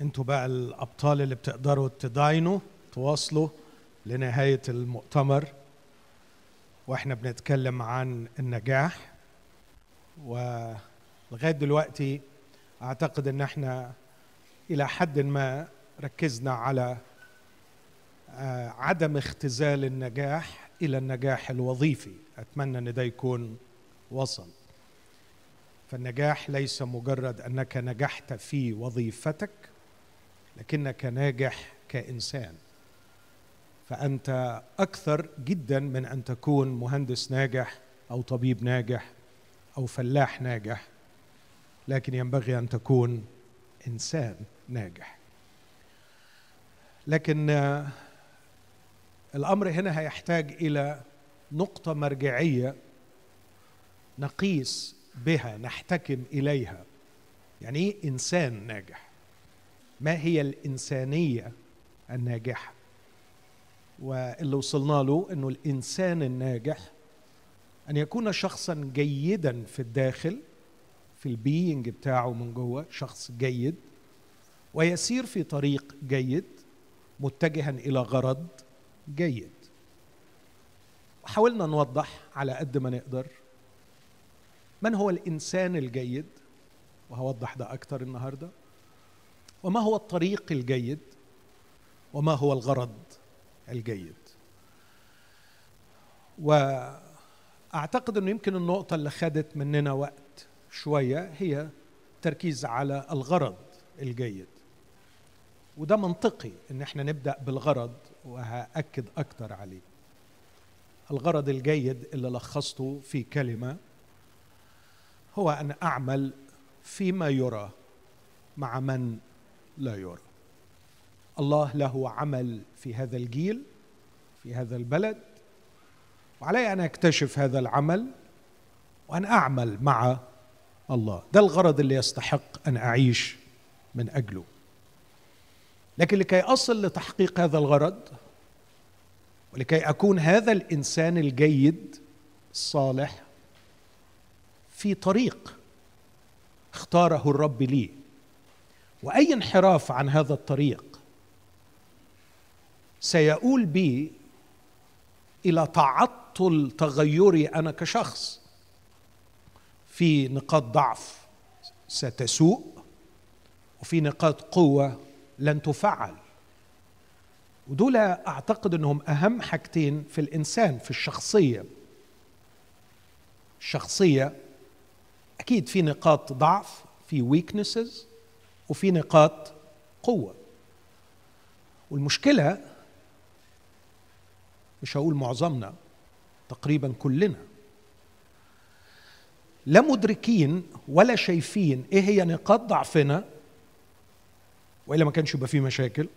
أنتوا بقى الأبطال اللي بتقدروا تداينوا تواصلوا لنهاية المؤتمر وإحنا بنتكلم عن النجاح. ولغاية دلوقتي أعتقد إن إحنا إلى حد ما ركزنا على آه، عدم اختزال النجاح إلى النجاح الوظيفي. أتمنى إن ده يكون وصل. فالنجاح ليس مجرد أنك نجحت في وظيفتك لكنك ناجح كإنسان. فأنت أكثر جدا من أن تكون مهندس ناجح أو طبيب ناجح أو فلاح ناجح لكن ينبغي أن تكون إنسان ناجح. لكن الأمر هنا هيحتاج إلى نقطة مرجعية نقيس بها نحتكم إليها. يعني إيه إنسان ناجح؟ ما هي الإنسانية الناجحة؟ واللي وصلنا له إنه الإنسان الناجح أن يكون شخصا جيدا في الداخل في البينج بتاعه من جوه شخص جيد ويسير في طريق جيد متجها إلى غرض جيد. وحاولنا نوضح على قد ما نقدر من هو الإنسان الجيد وهوضح ده أكتر النهارده. وما هو الطريق الجيد وما هو الغرض الجيد. وأعتقد إنه يمكن النقطة اللي خدت مننا وقت شوية هي تركيز على الغرض الجيد. وده منطقي إن إحنا نبدأ بالغرض وهأكد أكتر عليه. الغرض الجيد اللي لخصته في كلمة هو أن أعمل فيما يرى مع من لا يرى الله له عمل في هذا الجيل في هذا البلد وعلي أن أكتشف هذا العمل وأن أعمل مع الله. ده الغرض اللي يستحق أن أعيش من أجله. لكن لكي أصل لتحقيق هذا الغرض ولكي أكون هذا الإنسان الجيد الصالح في طريق اختاره الرب لي. وأي انحراف عن هذا الطريق سيؤول بي إلى تعطل تغيري أنا كشخص في نقاط ضعف ستسوء وفي نقاط قوة لن تفعل. ودول أعتقد أنهم أهم حاجتين في الإنسان في الشخصية. الشخصية أكيد في نقاط ضعف في ويكنسز وفي نقاط قوة. والمشكلة مش هقول معظمنا تقريبا كلنا. لا مدركين ولا شايفين إيه هي نقاط ضعفنا وإلا ما كانش يبقى في مشاكل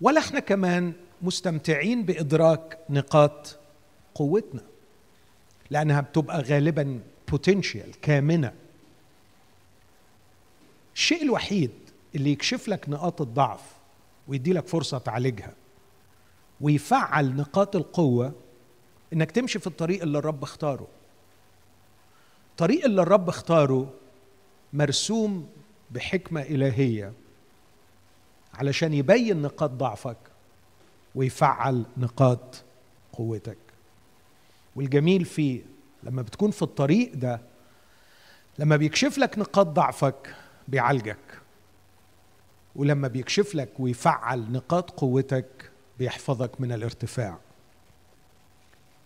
ولا إحنا كمان مستمتعين بإدراك نقاط قوتنا لأنها بتبقى غالبا بوتنشال كامنة. الشيء الوحيد اللي يكشف لك نقاط الضعف ويدي لك فرصة تعالجها ويفعل نقاط القوة إنك تمشي في الطريق اللي الرب اختاره. الطريق اللي الرب اختاره مرسوم بحكمة إلهية علشان يبين نقاط ضعفك ويفعل نقاط قوتك. والجميل فيه لما بتكون في الطريق ده لما بيكشف لك نقاط ضعفك بيعالجك. ولما بيكشف لك ويفعل نقاط قوتك بيحفظك من الارتفاع.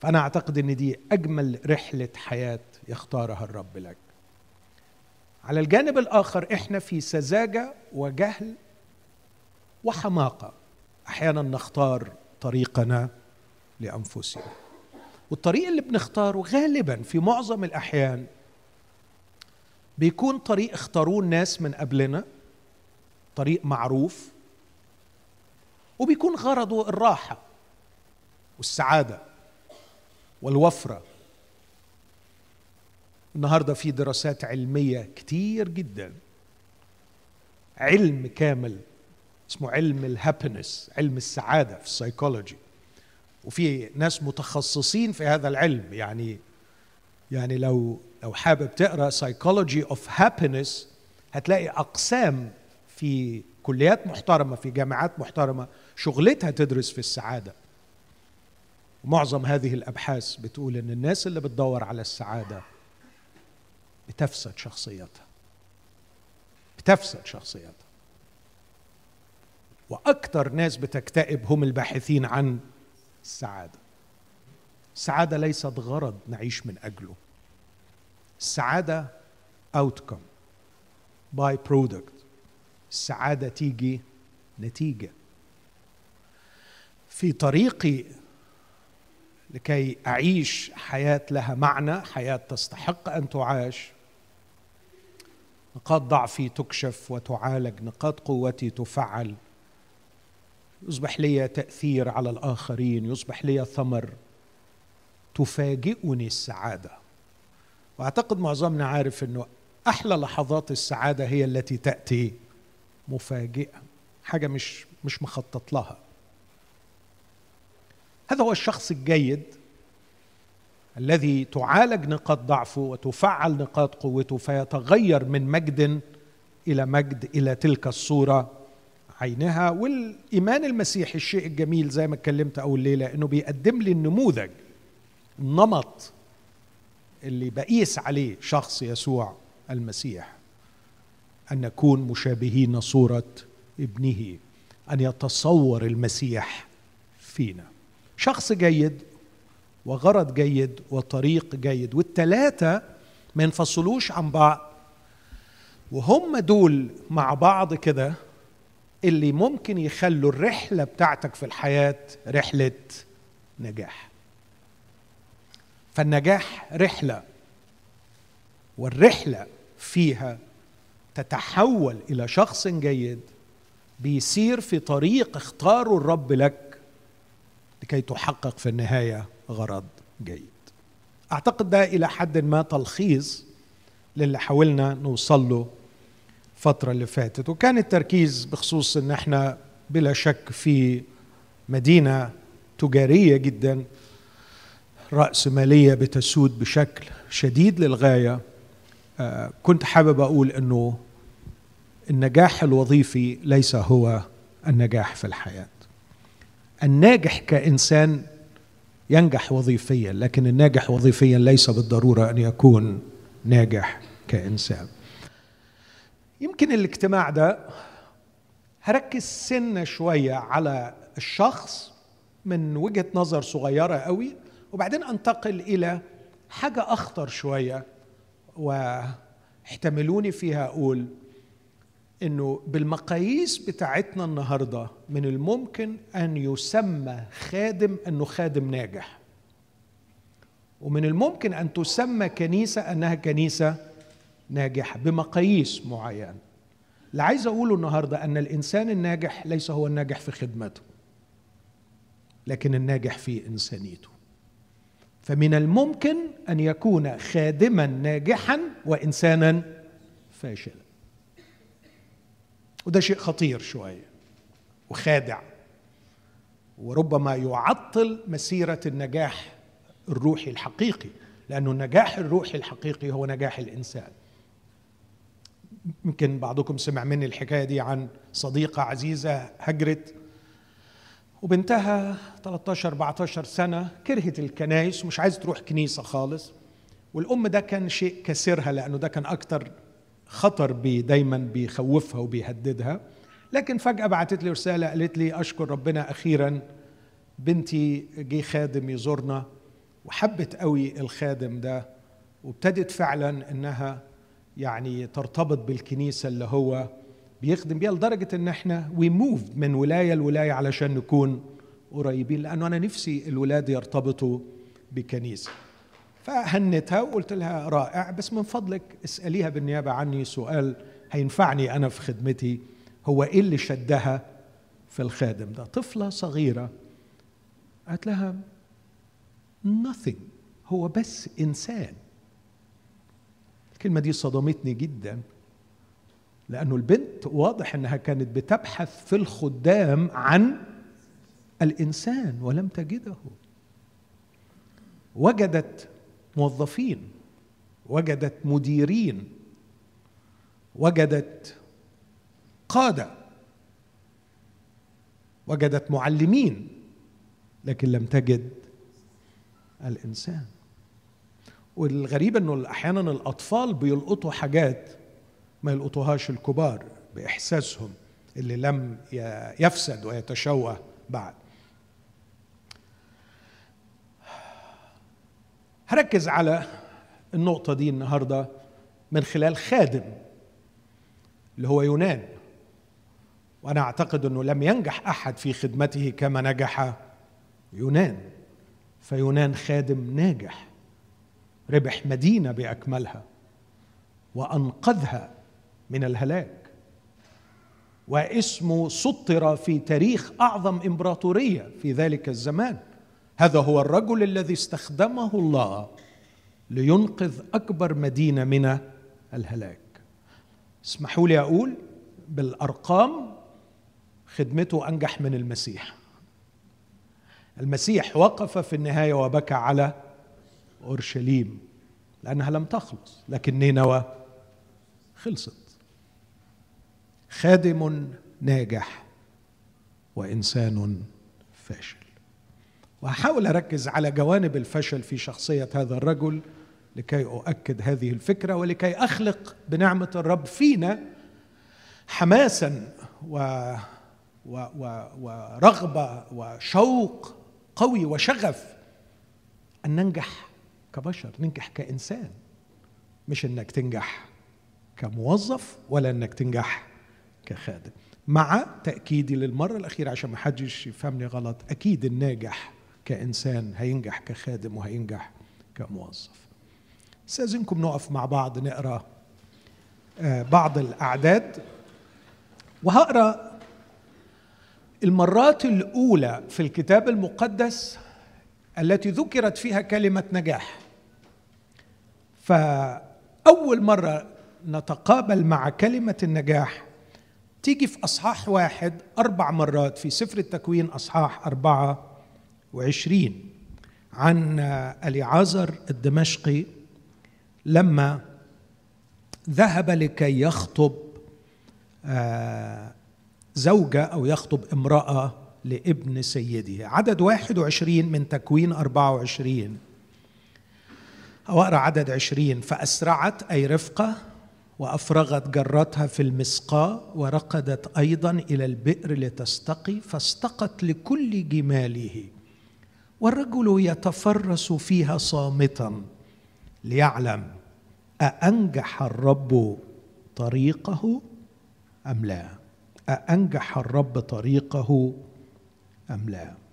فأنا أعتقد إن دي أجمل رحلة حياة يختارها الرب لك. على الجانب الآخر إحنا في سذاجة وجهل وحماقة. أحيانا نختار طريقنا لأنفسنا. والطريق اللي بنختاره غالبا في معظم الأحيان بيكون طريق اختاروه الناس من قبلنا طريق معروف وبيكون غرضه الراحة والسعادة والوفرة. النهارده في دراسات علمية كتير جدا. علم كامل اسمه علم ال happiness علم السعادة في السيكولوجي وفي ناس متخصصين في هذا العلم يعني يعني لو لو حابب تقرأ psychology of happiness هتلاقي أقسام في كليات محترمة في جامعات محترمة شغلتها تدرس في السعادة. ومعظم هذه الأبحاث بتقول إن الناس اللي بتدور على السعادة بتفسد شخصيتها. بتفسد شخصيتها. وأكثر ناس بتكتئب هم الباحثين عن السعادة. السعادة ليست غرض نعيش من أجله. السعاده outcome by-product السعاده تيجي نتيجة. في طريقي لكي أعيش حياة لها معنى حياة تستحق أن تعاش نقاط ضعفي تكشف وتعالج نقاط قوتي تفعل. يصبح لي تأثير على الآخرين يصبح لي ثمر تفاجئني السعادة. وأعتقد معظمنا عارف إنه أحلى لحظات السعادة هي التي تأتي مفاجئة حاجة مش مش مخطط لها. هذا هو الشخص الجيد الذي تعالج نقاط ضعفه وتفعل نقاط قوته فيتغير من مجد إلى مجد إلى تلك الصورة عينها. والإيمان المسيحي الشيء الجميل زي ما اتكلمت أول ليلة إنه بيقدم لي النموذج النمط اللي بقيس عليه شخص يسوع المسيح أن نكون مشابهين صورة ابنه أن يتصور المسيح فينا. شخص جيد وغرض جيد وطريق جيد والثلاثه ما ينفصلوش عن بعض وهم دول مع بعض كده اللي ممكن يخلوا الرحلة بتاعتك في الحياة رحلة نجاح. فالنجاح رحلة والرحلة فيها تتحول إلى شخص جيد بيسير في طريق اختاره الرب لك لكي تحقق في النهاية غرض جيد. أعتقد ده إلى حد ما تلخيص للي حاولنا نوصل له الفترة اللي فاتت. وكان التركيز بخصوص إن إحنا بلا شك في مدينة تجارية جدا رأسمالية بتسود بشكل شديد للغاية. آه، كنت حابب أقول أنه النجاح الوظيفي ليس هو النجاح في الحياة. الناجح كإنسان ينجح وظيفيا لكن الناجح وظيفيا ليس بالضرورة أن يكون ناجح كإنسان. يمكن الاجتماع ده هركز سنة شوية على الشخص من وجهة نظر صغيرة قوي وبعدين أنتقل إلى حاجة أخطر شوية واحتملوني فيها أقول إنه بالمقاييس بتاعتنا النهارده من الممكن أن يسمى خادم إنه خادم ناجح. ومن الممكن أن تسمى كنيسة إنها كنيسة ناجحة بمقاييس معينة. اللي عايز أقوله النهارده إن الإنسان الناجح ليس هو الناجح في خدمته لكن الناجح في إنسانيته. فمن الممكن أن يكون خادما ناجحا وإنسانا فاشلا. وده شيء خطير شوية وخادع. وربما يعطل مسيرة النجاح الروحي الحقيقي لأنه النجاح الروحي الحقيقي هو نجاح الإنسان. يمكن بعضكم سمع مني الحكاية دي عن صديقة عزيزة هجرت وبنتها 13 14 سنة كرهت الكنايس ومش عايزة تروح كنيسة خالص. والأم ده كان شيء كسرها لأنه ده كان أكتر خطر بي دايما بيخوفها وبيهددها. لكن فجأة بعتت لي رسالة قالت لي أشكر ربنا أخيرا بنتي جه خادم يزورنا وحبت قوي الخادم ده وابتدت فعلا إنها يعني ترتبط بالكنيسة اللي هو بيخدم بيها لدرجة إن إحنا وي من ولاية لولاية علشان نكون قريبين لأنه أنا نفسي الولاد يرتبطوا بكنيسة. فهنتها وقلت لها رائع بس من فضلك اسأليها بالنيابة عني سؤال هينفعني أنا في خدمتي. هو إيه اللي شدها في الخادم ده؟ طفلة صغيرة. قالت لها nothing هو بس إنسان. الكلمة دي صدمتني جدا. لأنه البنت واضح أنها كانت بتبحث في الخدام عن الإنسان ولم تجده. وجدت موظفين وجدت مديرين وجدت قادة وجدت معلمين لكن لم تجد الإنسان. والغريب إنه أحيانا الأطفال بيلقطوا حاجات ما يلقطوهاش الكبار بإحساسهم اللي لم يفسد ويتشوه بعد. هركز على النقطة دي النهارده من خلال خادم اللي هو يونان. وأنا أعتقد إنه لم ينجح أحد في خدمته كما نجح يونان. فيونان خادم ناجح ربح مدينة بأكملها وأنقذها من الهلاك. واسمه سطر في تاريخ أعظم إمبراطورية في ذلك الزمان. هذا هو الرجل الذي استخدمه الله لينقذ أكبر مدينة من الهلاك. اسمحوا لي أقول بالأرقام خدمته أنجح من المسيح. المسيح وقف في النهاية وبكى على أورشليم لأنها لم تخلص لكن نينوى خلصت خادم ناجح وإنسان فاشل. وهحاول أركز على جوانب الفشل في شخصية هذا الرجل لكي أؤكد هذه الفكرة ولكي أخلق بنعمة الرب فينا حماسا و و و ورغبة وشوق قوي وشغف أن ننجح كبشر ننجح كإنسان. مش إنك تنجح كموظف ولا إنك تنجح كخادم. مع تأكيدي للمرة الأخيرة عشان ما حدش يفهمني غلط أكيد الناجح كإنسان هينجح كخادم وهينجح كموظف. استاذنكم نقف مع بعض نقرأ آه، بعض الأعداد. وهقرأ المرات الأولى في الكتاب المقدس التي ذكرت فيها كلمة نجاح. فأول مرة نتقابل مع كلمة النجاح تيجي في أصحاح واحد أربع مرات في سفر التكوين أصحاح أربعة وعشرين عن اليعازر الدمشقي لما ذهب لكي يخطب آه، زوجة أو يخطب امرأة لابن سيده. عدد 21 من تكوين 24 أو أقرأ عدد 20 فأسرعت أي رفقة وأفرغت جرتها في المسقاة ورقدت أيضا إلى البئر لتستقي فاستقت لكل جماله. والرجل يتفرس فيها صامتا. ليعلم أأنجح الرب طريقه أم لا؟ أأنجح الرب طريقه أم لا؟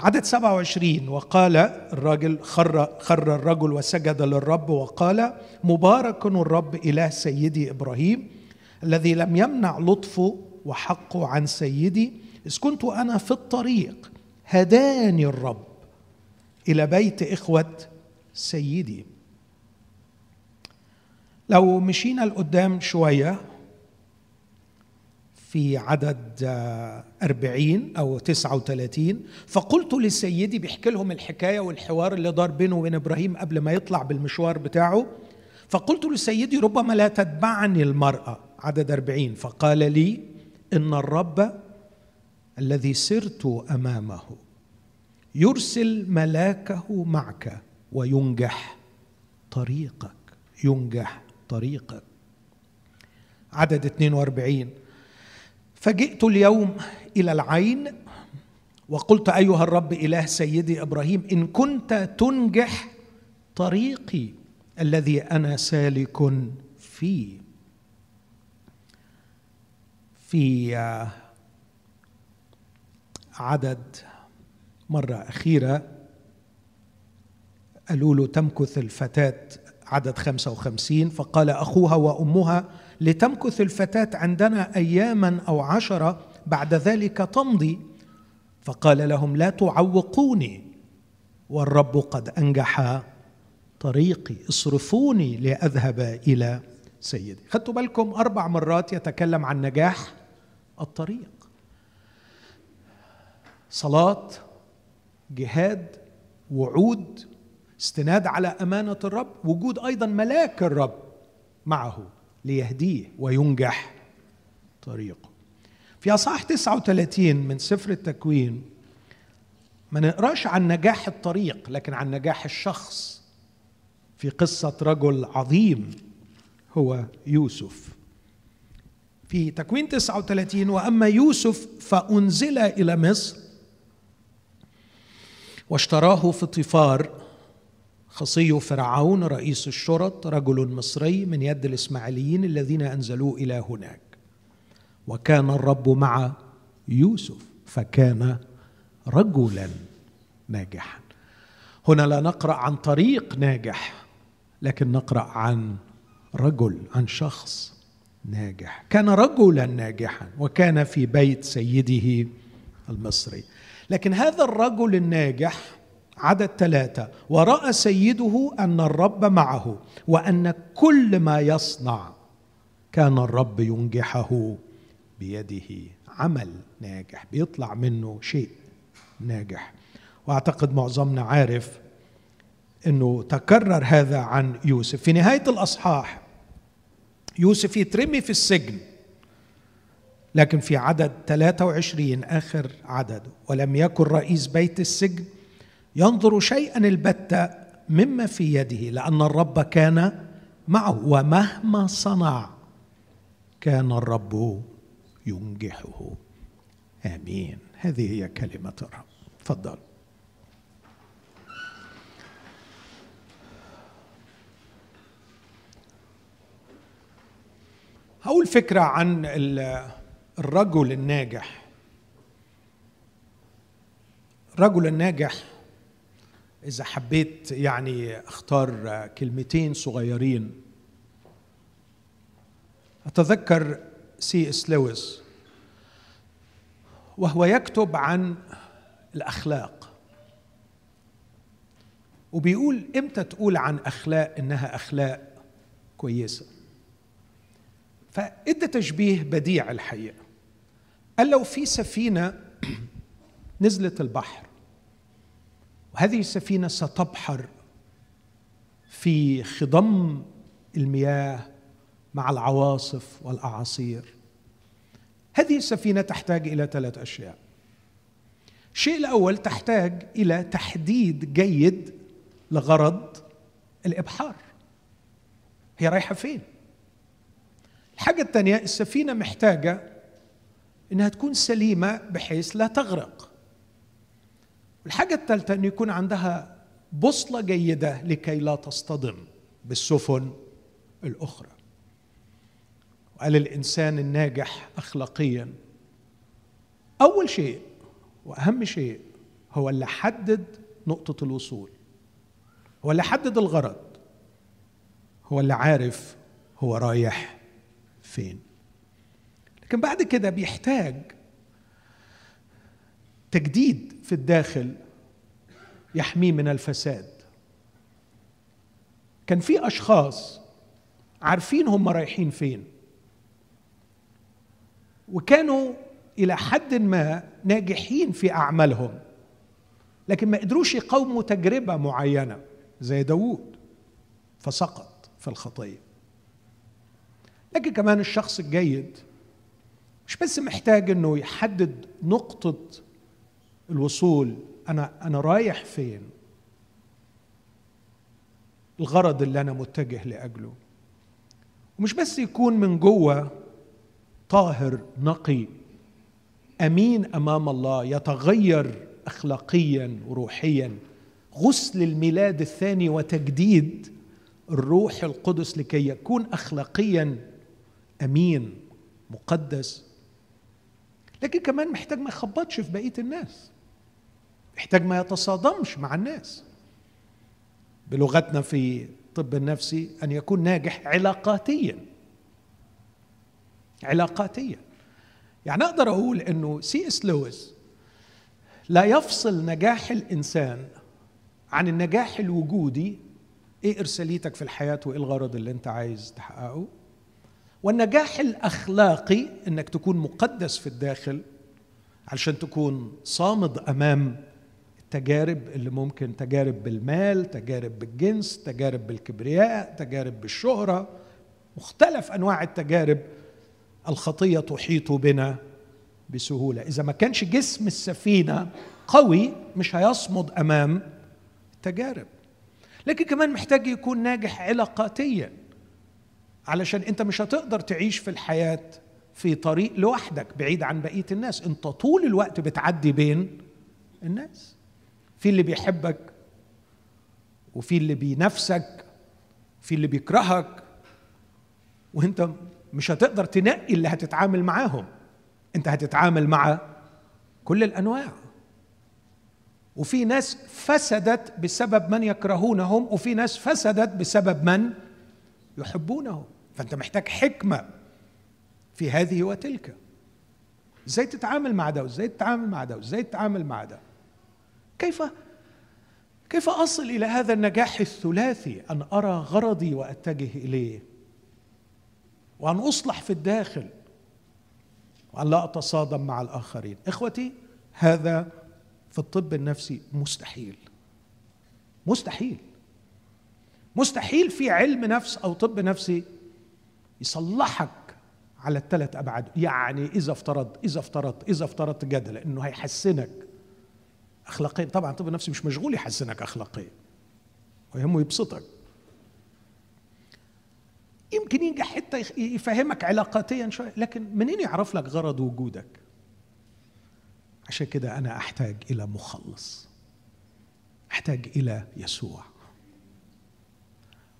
عدد 27 وقال الرجل خر, خر الرجل وسجد للرب وقال مبارك الرب إله سيدي إبراهيم الذي لم يمنع لطفه وحقه عن سيدي. إذ كنت أنا في الطريق هداني الرب إلى بيت إخوة سيدي. لو مشينا لقدام شوية في عدد أربعين أو تسعة وثلاثين فقلت لسيدي بيحكي لهم الحكاية والحوار اللي دار بينه وبين إبراهيم قبل ما يطلع بالمشوار بتاعه. فقلت لسيدي ربما لا تتبعني المرأة عدد أربعين. فقال لي إن الرب الذي سرت أمامه يرسل ملاكه معك وينجح طريقك ينجح طريقك. عدد 42 فجئت اليوم إلى العين وقلت أيها الرب إله سيدي إبراهيم إن كنت تنجح طريقي الذي أنا سالك فيه في عدد مرة أخيرة قالوا له تمكث الفتاة عدد 55 فقال أخوها وأمها لتمكث الفتاة عندنا أياما أو عشرة بعد ذلك تمضي. فقال لهم لا تعوقوني والرب قد أنجح طريقي اصرفوني لأذهب إلى سيدي. خدتوا بالكم أربع مرات يتكلم عن نجاح الطريق. صلاة جهاد وعود استناد على أمانة الرب وجود أيضا ملاك الرب معه. ليهديه وينجح طريقه. في أصحاح 39 من سفر التكوين ما نقراش عن نجاح الطريق لكن عن نجاح الشخص. في قصة رجل عظيم هو يوسف. في تكوين 39 وأما يوسف فأنزل إلى مصر واشتراه فطيفار خصي فرعون رئيس الشرط رجل مصري من يد الإسماعيليين الذين انزلوه إلى هناك. وكان الرب مع يوسف فكان رجلا ناجحا. هنا لا نقرأ عن طريق ناجح لكن نقرأ عن رجل عن شخص ناجح. كان رجلا ناجحا وكان في بيت سيده المصري. لكن هذا الرجل الناجح عدد ثلاثة ورأى سيده أن الرب معه وأن كل ما يصنع كان الرب ينجحه بيده. عمل ناجح بيطلع منه شيء ناجح. وأعتقد معظمنا عارف إنه تكرر هذا عن يوسف. في نهاية الأصحاح يوسف يترمي في السجن لكن في عدد 23 آخر عدد ولم يكن رئيس بيت السجن ينظر شيئا البتة مما في يده لأن الرب كان معه ومهما صنع كان الرب ينجحه. آمين. هذه هي كلمة الرب. تفضل. هقول فكرة عن الرجل الناجح. الرجل الناجح إذا حبيت يعني أختار كلمتين صغيرين. أتذكر سي إس لويس وهو يكتب عن الأخلاق. وبيقول إمتى تقول عن أخلاق إنها أخلاق كويسة؟ فإدى تشبيه بديع الحقيقة. قال لو في سفينة نزلت البحر وهذه السفينة ستبحر في خضم المياه مع العواصف والأعاصير. هذه السفينة تحتاج إلى ثلاث أشياء. الشيء الأول تحتاج إلى تحديد جيد لغرض الإبحار. هي رايحة فين؟ الحاجة الثانية السفينة محتاجة إنها تكون سليمة بحيث لا تغرق. الحاجة الثالثة أن يكون عندها بوصلة جيدة لكي لا تصطدم بالسفن الأخرى. وقال الإنسان الناجح أخلاقيا أول شيء وأهم شيء هو اللي حدد نقطة الوصول هو اللي حدد الغرض هو اللي عارف هو رايح فين. لكن بعد كده بيحتاج تجديد في الداخل يحميه من الفساد. كان في أشخاص عارفين هم رايحين فين وكانوا إلى حد ما ناجحين في أعمالهم لكن ما قدروش يقاوموا تجربة معينة زي داوود فسقط في الخطية. لكن كمان الشخص الجيد مش بس محتاج إنه يحدد نقطة الوصول أنا أنا رايح فين؟ الغرض اللي أنا متجه لأجله. ومش بس يكون من جوة طاهر نقي أمين أمام الله يتغير اخلاقيا وروحيا. غسل الميلاد الثاني وتجديد الروح القدس لكي يكون اخلاقيا أمين مقدس. لكن كمان محتاج ما يخبطش في بقية الناس. محتاج ما يتصادمش مع الناس. بلغتنا في الطب النفسي أن يكون ناجح علاقاتيا. علاقاتيا. يعني أقدر أقول إنه سي إس لويس لا يفصل نجاح الإنسان عن النجاح الوجودي. إيه إرساليتك في الحياة وإيه الغرض اللي أنت عايز تحققه؟ والنجاح الأخلاقي إنك تكون مقدس في الداخل علشان تكون صامد أمام التجارب اللي ممكن تجارب بالمال تجارب بالجنس تجارب بالكبرياء تجارب بالشهرة. مختلف أنواع التجارب الخطية تحيط بنا بسهولة. إذا ما كانش جسم السفينة قوي مش هيصمد أمام التجارب. لكن كمان محتاج يكون ناجح علاقاتيا علشان أنت مش هتقدر تعيش في الحياة في طريق لوحدك بعيد عن بقية الناس. أنت طول الوقت بتعدي بين الناس. في اللي بيحبك وفي اللي بينافسك في اللي بيكرهك وانت مش هتقدر تنقي اللي هتتعامل معاهم. انت هتتعامل مع كل الأنواع. وفي ناس فسدت بسبب من يكرهونهم وفي ناس فسدت بسبب من يحبونهم. فانت محتاج حكمة في هذه وتلك. إزاي تتعامل مع ده وإزاي تتعامل مع ده وإزاي تتعامل مع ده؟ كيف؟ كيف أصل إلى هذا النجاح الثلاثي أن أرى غرضي وأتجه إليه؟ وأن أصلح في الداخل وأن لا أتصادم مع الآخرين. إخوتي هذا في الطب النفسي مستحيل. مستحيل. مستحيل في علم نفس أو طب نفسي يصلحك على الثلاث أبعاد. يعني إذا افترض إذا افترض إذا افترضت جدلا إنه هيحسنك. اخلاقيا طبعا الطب النفسي مش مشغول يحسنك اخلاقيا. ويهمه يبسطك. يمكن ينجح حتى يفهمك علاقاتيا شوية لكن منين يعرف لك غرض وجودك؟ عشان كده أنا أحتاج إلى مخلص. أحتاج إلى يسوع.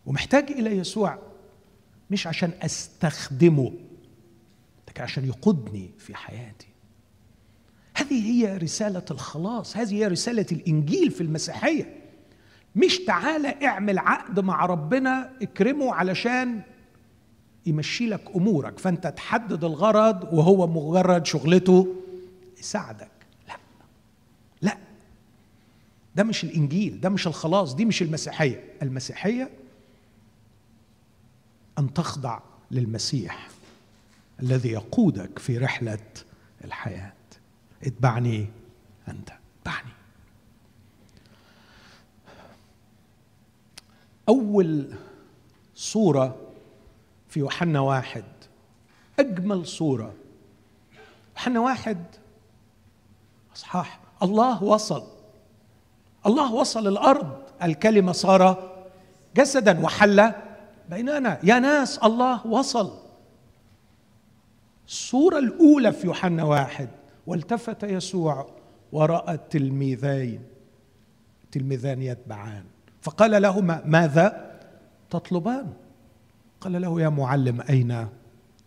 ومحتاج إلى يسوع مش عشان أستخدمه لكن عشان يقودني في حياتي. هذه هي رسالة الخلاص هذه هي رسالة الإنجيل في المسيحية. مش تعالى اعمل عقد مع ربنا اكرمه علشان يمشي لك أمورك فأنت تحدد الغرض وهو مجرد شغلته يساعدك. لا. لا. ده مش الإنجيل ده مش الخلاص دي مش المسيحية. المسيحية أن تخضع للمسيح الذي يقودك في رحلة الحياة. اتبعني انت. اتبعني. اول صورة في يوحنا واحد اجمل صورة. يوحنا واحد اصحاح الله وصل. الله وصل الأرض الكلمة صار جسدا وحل بيننا. يا ناس الله وصل. الصورة الأولى في يوحنا واحد والتفت يسوع ورأى التلميذين. تلميذان يتبعان. فقال لهما ماذا تطلبان؟ قال له يا معلم أين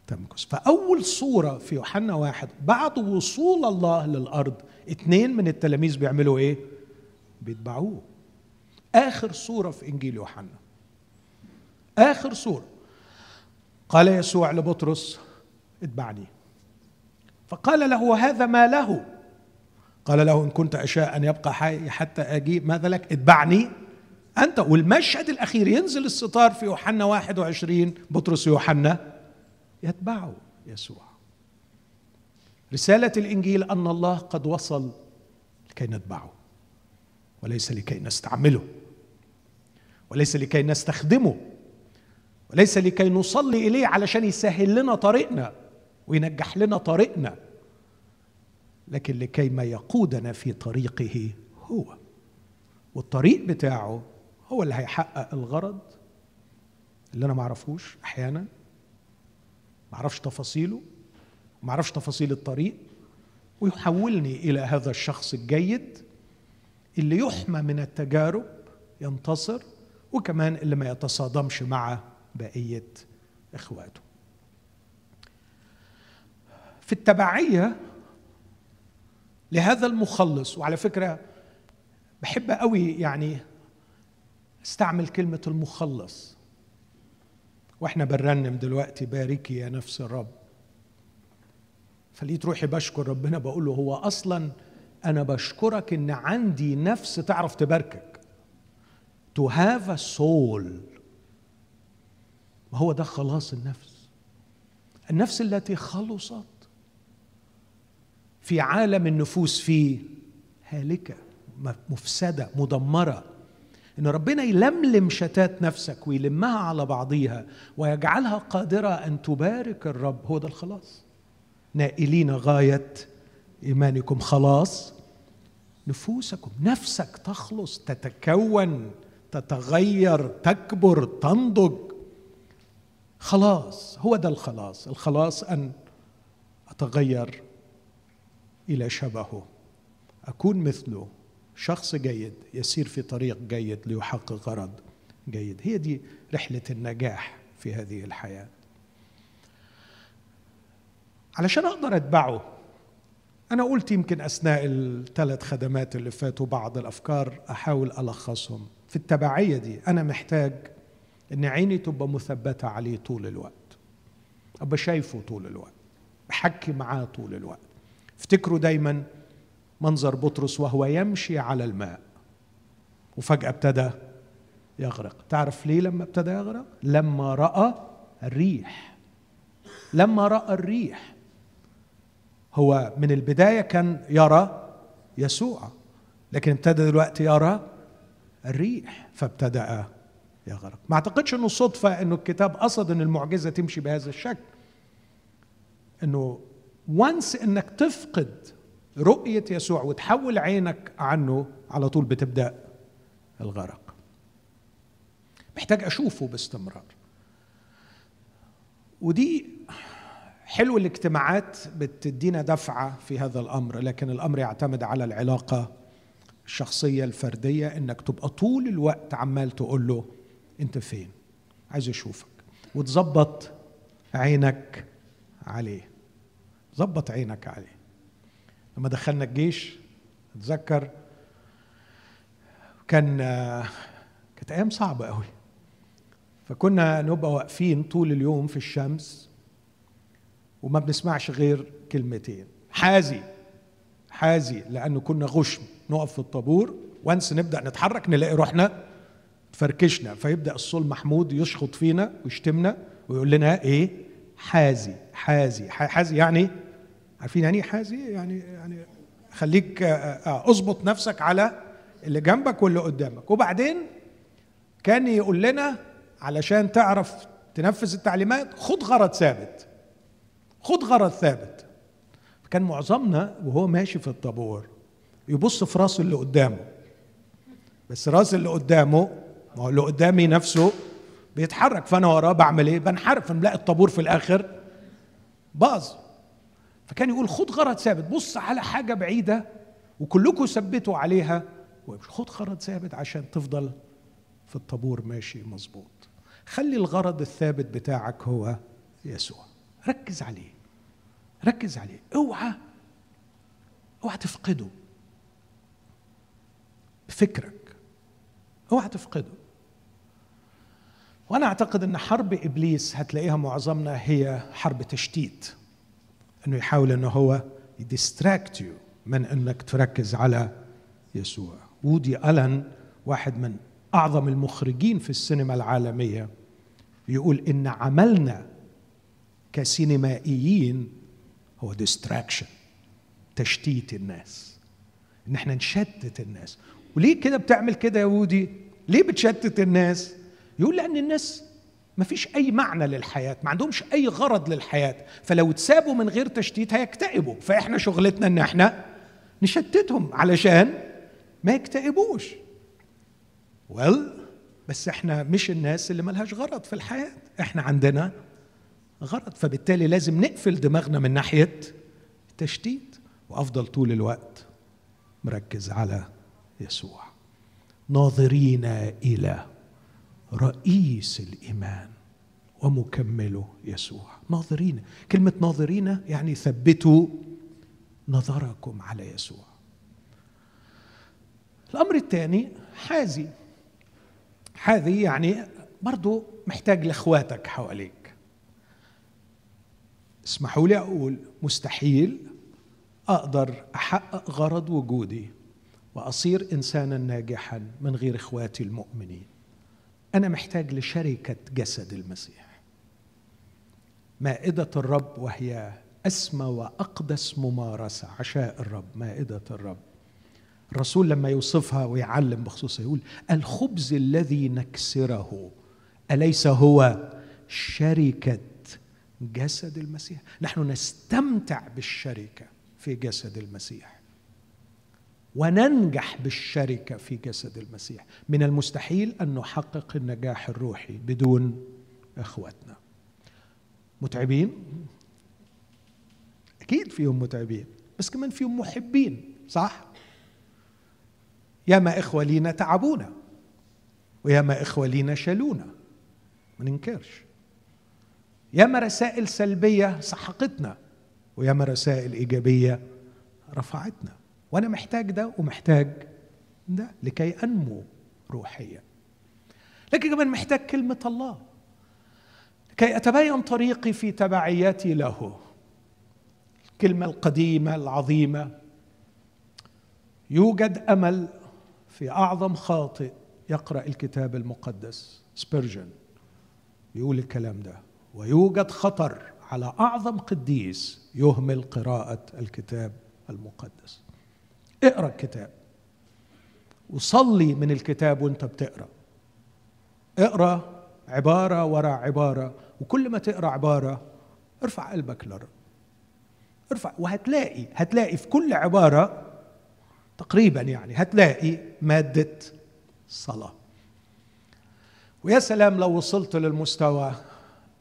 تمكث؟ فأول صورة في يوحنا واحد بعد وصول الله للأرض اثنين من التلاميذ بيعملوا إيه؟ بيتبعوه. آخر صورة في إنجيل يوحنا. آخر صورة. قال يسوع لبطرس اتبعني. فقال له هذا ما له. قال له إن كنت أشاء أن يبقى حي حتى أجيب ماذا لك؟ اتبعني أنت. والمشهد الأخير ينزل الستار في يوحنا 21 بطرس يوحنا يتبعه يسوع. رسالة الإنجيل أن الله قد وصل لكي نتبعه وليس لكي نستعمله وليس لكي نستخدمه وليس لكي نصلي إليه علشان يسهل لنا طريقنا. وينجح لنا طريقنا. لكن لكي ما يقودنا في طريقه هو والطريق بتاعه هو اللي هيحقق الغرض اللي أنا ما أعرفوش أحيانا ما أعرفش تفاصيله ما أعرفش تفاصيل الطريق ويحولني إلى هذا الشخص الجيد اللي يحمى من التجارب ينتصر وكمان اللي ما يتصادمش مع بقية إخواته. في التبعية لهذا المخلص. وعلى فكرة بحب قوي يعني استعمل كلمة المخلص. وإحنا بنرنم دلوقتي باركي يا نفس الرب. فلقيت روحي بشكر ربنا بقول له هو أصلا أنا بشكرك إن عندي نفس تعرف تباركك. To have a soul. ما هو ده خلاص النفس. النفس التي خلصت. في عالم النفوس فيه هالكة مفسدة مدمرة. إن ربنا يلملم شتات نفسك ويلمها على بعضيها ويجعلها قادرة أن تبارك الرب. هو ده الخلاص. نائلين غاية إيمانكم. خلاص. نفوسكم نفسك تخلص تتكون تتغير تكبر تنضج. خلاص. هو ده الخلاص. الخلاص أن أتغير إلى شبهه. أكون مثله. شخص جيد. يسير في طريق جيد ليحقق غرض جيد. هي دي رحلة النجاح في هذه الحياة. علشان أقدر أتبعه أنا قلت يمكن أثناء الثلاث خدمات اللي فاتوا بعض الأفكار أحاول ألخصهم. في التبعية دي أنا محتاج إن عيني تبقى مثبتة عليه طول الوقت. أبقى شايفه طول الوقت. بحكي معاه طول الوقت. افتكروا دايما منظر بطرس وهو يمشي على الماء. وفجأة ابتدى يغرق. تعرف ليه لما ابتدى يغرق؟ لما رأى الريح. لما رأى الريح. هو من البداية كان يرى يسوع لكن ابتدى دلوقتي يرى الريح فابتدأ يغرق. ما اعتقدش إنه صدفة إنه الكتاب قصد إن المعجزة تمشي بهذا الشكل إنه وانس إنك تفقد رؤية يسوع وتحول عينك عنه على طول بتبدأ الغرق. محتاج أشوفه باستمرار. ودي حلو الاجتماعات بتدينا دفعة في هذا الأمر لكن الأمر يعتمد على العلاقة الشخصية الفردية إنك تبقى طول الوقت عمال تقول له أنت فين؟ عايز اشوفك وتظبط عينك عليه. ظبط عينك عليه. لما دخلنا الجيش اتذكر كان كانت أيام صعبة قوي فكنا نبقى واقفين طول اليوم في الشمس وما بنسمعش غير كلمتين حازي حازي لأنه كنا غشم. نقف في الطابور وانس نبدأ نتحرك نلاقي روحنا فركشنا فيبدأ الصول محمود يشخط فينا ويشتمنا ويقول لنا إيه؟ حازي حازي حازي يعني عارفين يعني إيه حازي؟ يعني يعني خليك آه، آه، اظبط نفسك على اللي جنبك واللي قدامك. وبعدين كان يقول لنا علشان تعرف تنفذ التعليمات خد غرض ثابت. خد غرض ثابت. كان معظمنا وهو ماشي في الطابور يبص في راس اللي قدامه. بس راس اللي قدامه ما هو اللي قدامي نفسه بيتحرك. فأنا وراه بعمل إيه؟ بنحرف نلاقي الطابور في الآخر باظ. فكان يقول خد غرض ثابت بص على حاجة بعيدة وكلكم ثبتوا عليها خد غرض ثابت عشان تفضل في الطابور ماشي مظبوط. خلي الغرض الثابت بتاعك هو يسوع. ركز عليه ركز عليه. اوعى اوعى تفقده بفكرك. اوعى تفقده. وأنا اعتقد ان حرب ابليس هتلاقيها معظمنا هي حرب تشتيت. أنه يحاول أنه هو ي distract you من أنك تركز على يسوع. وودي ألن واحد من أعظم المخرجين في السينما العالمية يقول إن عملنا كسينمائيين هو distraction تشتيت الناس إن إحنا نشتت الناس. وليه كده بتعمل كده يا وودي ليه بتشتت الناس؟ يقول لأن الناس ما فيش أي معنى للحياة ما عندهمش أي غرض للحياة. فلو اتسابوا من غير تشتيت هيكتئبوا. فإحنا شغلتنا إن إحنا نشتتهم علشان ما يكتئبوش. Well بس إحنا مش الناس اللي ملهاش غرض في الحياة. إحنا عندنا غرض. فبالتالي لازم نقفل دماغنا من ناحية التشتيت. وأفضل طول الوقت مركز على يسوع. ناظرين إلى رئيس الإيمان. ومكمله يسوع. ناظرين. كلمة ناظرين يعني ثبتوا نظركم على يسوع. الأمر الثاني حازي. حاذي يعني برضو محتاج لإخواتك حواليك. اسمحوا لي أقول مستحيل أقدر أحقق غرض وجودي وأصير إنسانا ناجحا من غير إخواتي المؤمنين. أنا محتاج لشركة جسد المسيح. مائدة الرب وهي أسمى وأقدس ممارسة. عشاء الرب مائدة الرب. الرسول لما يوصفها ويعلم بخصوصها يقول الخبز الذي نكسره أليس هو شركة جسد المسيح؟ نحن نستمتع بالشركة في جسد المسيح. وننجح بالشركة في جسد المسيح. من المستحيل أن نحقق النجاح الروحي بدون اخواتنا متعبين؟ أكيد فيهم متعبين بس كمان فيهم محبين صح؟ ياما اخوه لينا تعبونا وياما اخوه لينا شالونا ما ننكرش. ياما رسائل سلبية سحقتنا وياما رسائل إيجابية رفعتنا. وأنا محتاج ده ومحتاج ده لكي أنمو روحيا. لكن كمان محتاج كلمة الله. لكي اتبين طريقي في تبعيتي له. الكلمة القديمة العظيمة. يوجد أمل في أعظم خاطئ يقرأ الكتاب المقدس سبيرجن. يقول الكلام ده. ويوجد خطر على أعظم قديس يهمل قراءة الكتاب المقدس. اقرأ الكتاب. وصلي من الكتاب وانت بتقرأ. اقرأ عبارة ورا عبارة. وكل ما تقرأ عبارة ارفع قلبك للرب. ارفع وهتلاقي هتلاقي في كل عبارة تقريبا يعني هتلاقي مادة صلاة. ويا سلام لو وصلت للمستوى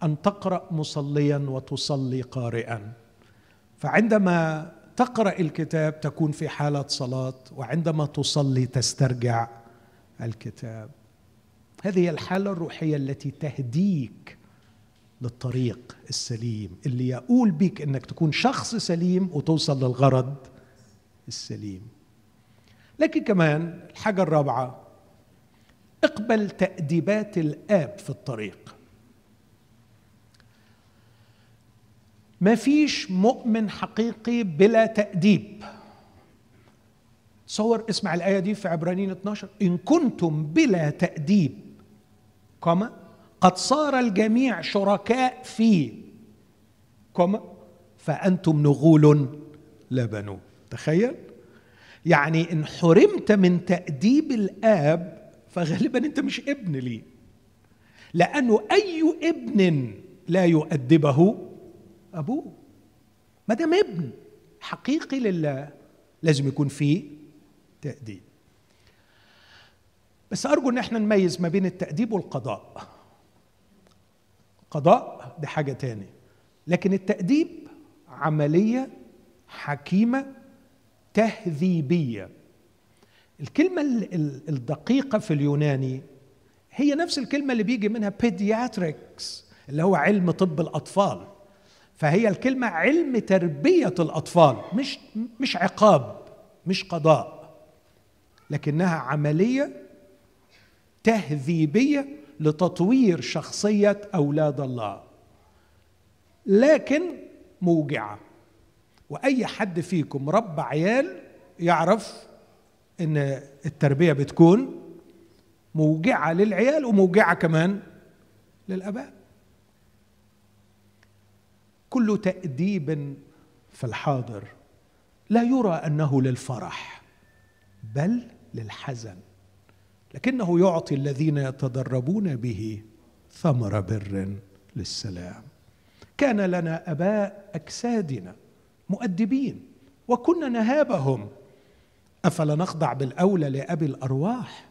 أن تقرأ مصليا وتصلي قارئا. فعندما تقرأ الكتاب تكون في حالة صلاة وعندما تصلي تسترجع الكتاب. هذه الحالة الروحية التي تهديك للطريق السليم اللي يقول بك إنك تكون شخص سليم وتوصل للغرض السليم. لكن كمان الحاجة الرابعة اقبل تأديبات الآب في الطريق. ما فيش مؤمن حقيقي بلا تأديب. تصور اسمع الآية دي في عبرانيين 12 إن كنتم بلا تأديب كما قد صار الجميع شركاء في كما فأنتم نغول لا بنون. تخيل. يعني إن حرمت من تأديب الآب فغالبا أنت مش ابن ليه لأنه أي ابن لا يؤدبه أبوه. ما دام ابن حقيقي لله لازم يكون فيه تأديب. بس أرجو إن إحنا نميز ما بين التأديب والقضاء. قضاء دي حاجة تاني. لكن التأديب عملية حكيمة تهذيبية. الكلمة الدقيقة في اليوناني هي نفس الكلمة اللي بيجي منها بيدياتريكس اللي هو علم طب الأطفال. فهي الكلمة علم تربية الأطفال مش مش عقاب مش قضاء. لكنها عملية تهذيبية لتطوير شخصية أولاد الله. لكن موجعة. وأي حد فيكم رب عيال يعرف إن التربية بتكون موجعة للعيال وموجعة كمان للآباء. كل تأديب في الحاضر لا يرى أنه للفرح بل للحزن. لكنه يعطي الذين يتدربون به ثمر بر للسلام. كان لنا أباء أجسادنا مؤدبين وكنا نهابهم. أفلا نخضع بالأولى لأبي الأرواح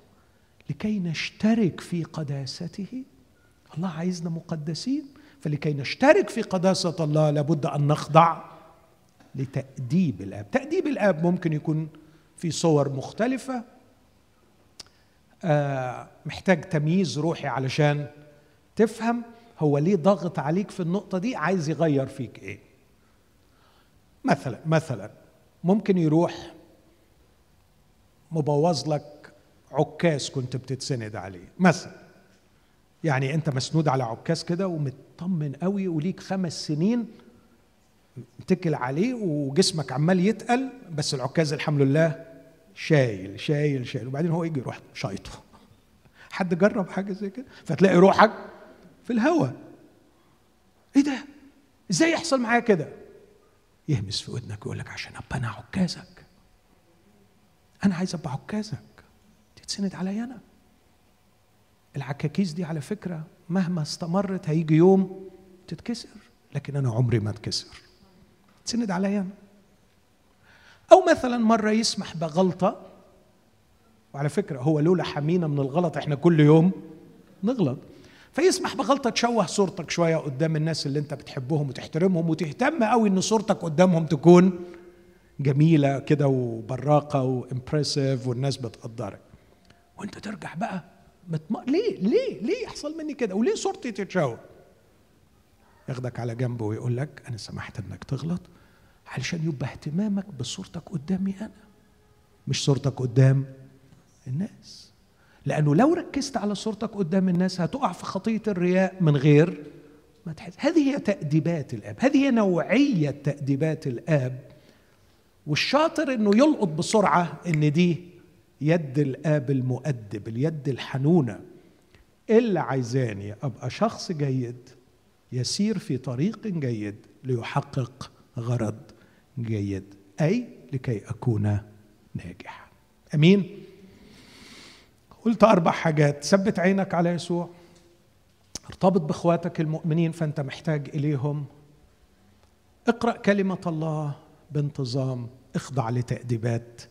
لكي نشترك في قداسته؟ الله عايزنا مقدسين فلكي نشترك في قداسة الله لابد أن نخضع لتأديب الآب. تأديب الآب ممكن يكون في صور مختلفة آه محتاج تمييز روحي علشان تفهم هو ليه ضغط عليك في النقطة دي عايز يغير فيك إيه. مثلا مثلا ممكن يروح مبوظ لك عكاز كنت بتتسند عليه. مثلا يعني أنت مسنود على عكاز كده ومطمن قوي وليك خمس سنين متكل عليه وجسمك عمال يتقل بس العكاز الحمد لله شايل شايل شايل. وبعدين هو يجي يروح شايطه. حد جرب حاجة زي كده؟ فتلاقي روحك في الهواء إيه ده؟ إزاي يحصل معايا كده؟ يهمس في ودنك ويقول لك عشان أبقى أنا عكازك. أنا عايز أبقى عكازك. تتسند عليا أنا. العكاكيز دي على فكرة مهما استمرت هيجي يوم تتكسر لكن أنا عمري ما أتكسر. تسند عليا أنا. أو مثلا مرة يسمح بغلطة وعلى فكرة هو لولا حمينا من الغلط إحنا كل يوم نغلط. فيسمح بغلطة تشوه صورتك شوية قدام الناس اللي أنت بتحبهم وتحترمهم وتهتم قوي إن صورتك قدامهم تكون جميلة كده وبراقة وامبرسيف والناس بتقدرك. وأنت ترجع بقى متم... ليه؟ ليه؟ ليه يحصل مني كده؟ وليه صورتي تتشوه؟ ياخدك على جنبه ويقول لك أنا سمحت إنك تغلط. علشان يبقى اهتمامك بصورتك قدامي أنا. مش صورتك قدام الناس. لأنه لو ركزت على صورتك قدام الناس هتقع في خطية الرياء من غير ما تحس. هذه هي تأديبات الآب. هذه هي نوعية تأديبات الآب. والشاطر إنه يلقط بسرعة إن دي يد الآب المؤدب اليد الحنونة. اللي عايزاني أبقى شخص جيد يسير في طريق جيد ليحقق غرض. جيد أي لكي أكون ناجح أمين؟ قلت أربع حاجات. ثبت عينك على يسوع. ارتبط بإخواتك المؤمنين فأنت محتاج إليهم. اقرأ كلمة الله بانتظام. اخضع لتأديبات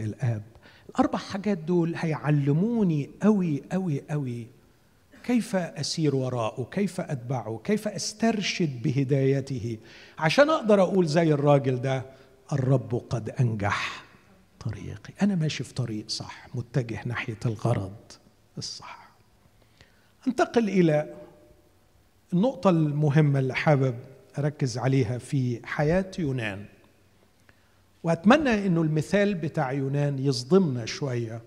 الآب. الأربع حاجات دول هيعلموني قوي قوي قوي كيف أسير وراءه؟ كيف أتبعه؟ كيف أسترشد بهدايته؟ عشان أقدر أقول زي الراجل ده الرب قد أنجح طريقي. أنا ماشي في طريق صح متجه ناحية الغرض الصح. انتقل إلى النقطة المهمة اللي حابب أركز عليها في حياة يونان. وأتمنى إنه المثال بتاع يونان يصدمنا شوية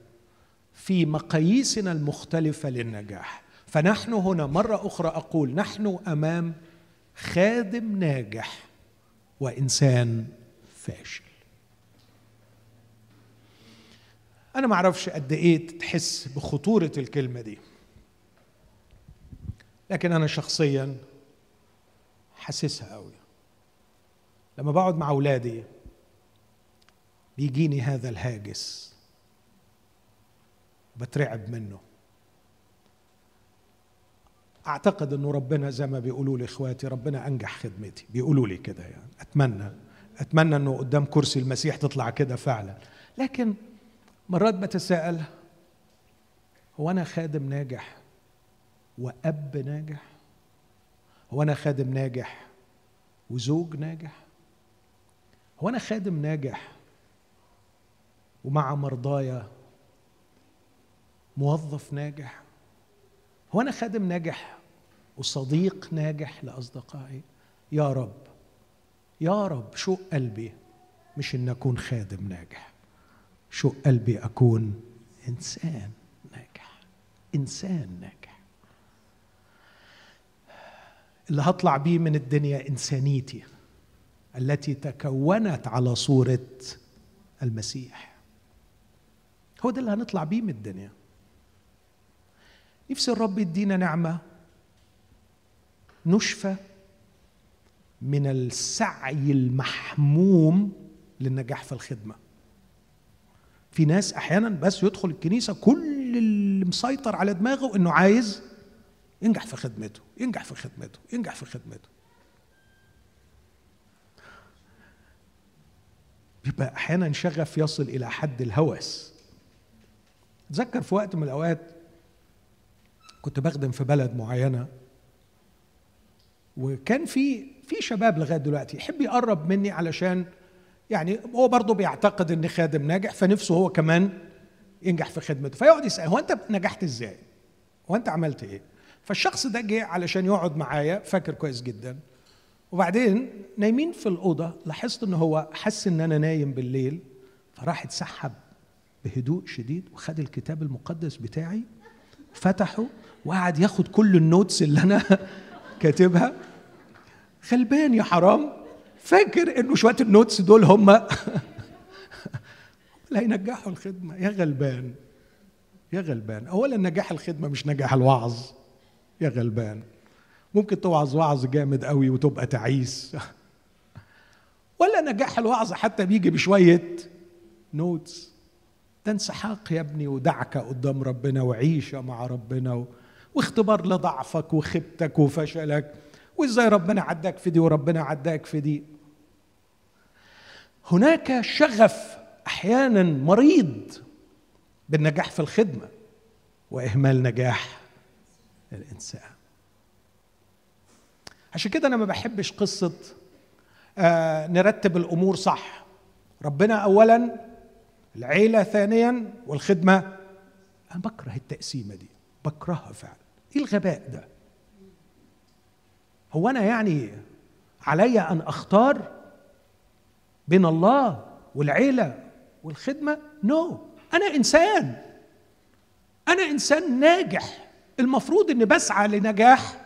في مقاييسنا المختلفة للنجاح. فنحن هنا مرة أخرى أقول نحن أمام خادم ناجح وإنسان فاشل. أنا ما أعرفش قد إيه تحس بخطورة الكلمة دي. لكن أنا شخصيا حاسسها قوي لما بقعد مع أولادي بيجيني هذا الهاجس. بترعب منه. أعتقد أنه ربنا زي ما بيقولوا لي إخواتي ربنا أنجح خدمتي. بيقولوا لي كده يعني. أتمنى أتمنى أنه قدام كرسي المسيح تطلع كده فعلا. لكن مرات بتساءل هو أنا خادم ناجح وأب ناجح؟ هو أنا خادم ناجح وزوج ناجح؟ هو أنا خادم ناجح ومع مرضايا موظف ناجح؟ هو أنا خادم ناجح وصديق ناجح لأصدقائي؟ يا رب. يا رب شوق قلبي؟ مش إن أكون خادم ناجح. شوق قلبي أكون؟ إنسان ناجح. إنسان ناجح. اللي هطلع بيه من الدنيا إنسانيتي التي تكونت على صورة المسيح. هو ده اللي هنطلع بيه من الدنيا. نفسي الرب يدينا نعمة نشفى من السعي المحموم للنجاح في الخدمة. في ناس أحيانا بس يدخل الكنيسة كل اللي مسيطر على دماغه إنه عايز ينجح في خدمته ينجح في خدمته ينجح في خدمته. بيبقى أحيانا شغف يصل إلى حد الهوس. اتذكر في وقت من الأوقات كنت بخدم في بلد معينة وكان في في شباب لغاية دلوقتي يحب يقرب مني علشان يعني هو برضه بيعتقد إني خادم ناجح فنفسه هو كمان ينجح في خدمته فيقعد يسأل هو أنت نجحت إزاي؟ هو أنت عملت إيه؟ فالشخص ده جه علشان يقعد معايا فاكر كويس جدا وبعدين نايمين في الأوضة لاحظت إن هو حس إن أنا نايم بالليل فراح اتسحب بهدوء شديد وخد الكتاب المقدس بتاعي فتحه وقعد ياخد كل ال notes اللي أنا كاتبها. غلبان يا حرام. فاكر إنه شوية ال notes دول هم اللي ينجحوا الخدمة. يا غلبان. يا غلبان. اولا نجاح الخدمة مش نجاح الوعظ. يا غلبان. ممكن توعظ وعظ جامد قوي وتبقى تعيس. ولا نجاح الوعظ حتى بيجي بشوية نوتس. ده انسحاق يا ابني ودعكة قدام ربنا وعيشة مع ربنا و... واختبار لضعفك وخبتك وفشلك. وإزاي ربنا عداك في دي وربنا عداك في دي. هناك شغف أحيانا مريض بالنجاح في الخدمة وإهمال نجاح الإنسان. عشان كده أنا ما بحبش قصة آه نرتب الأمور صح. ربنا اولا العيلة ثانيا والخدمة. أنا بكره التقسيمة دي. بكرهها فعلا. إيه الغباء ده؟ هو أنا يعني علي أن أختار بين الله والعيلة والخدمة؟ نو no. أنا إنسان. أنا إنسان ناجح. المفروض إني بسعى لنجاح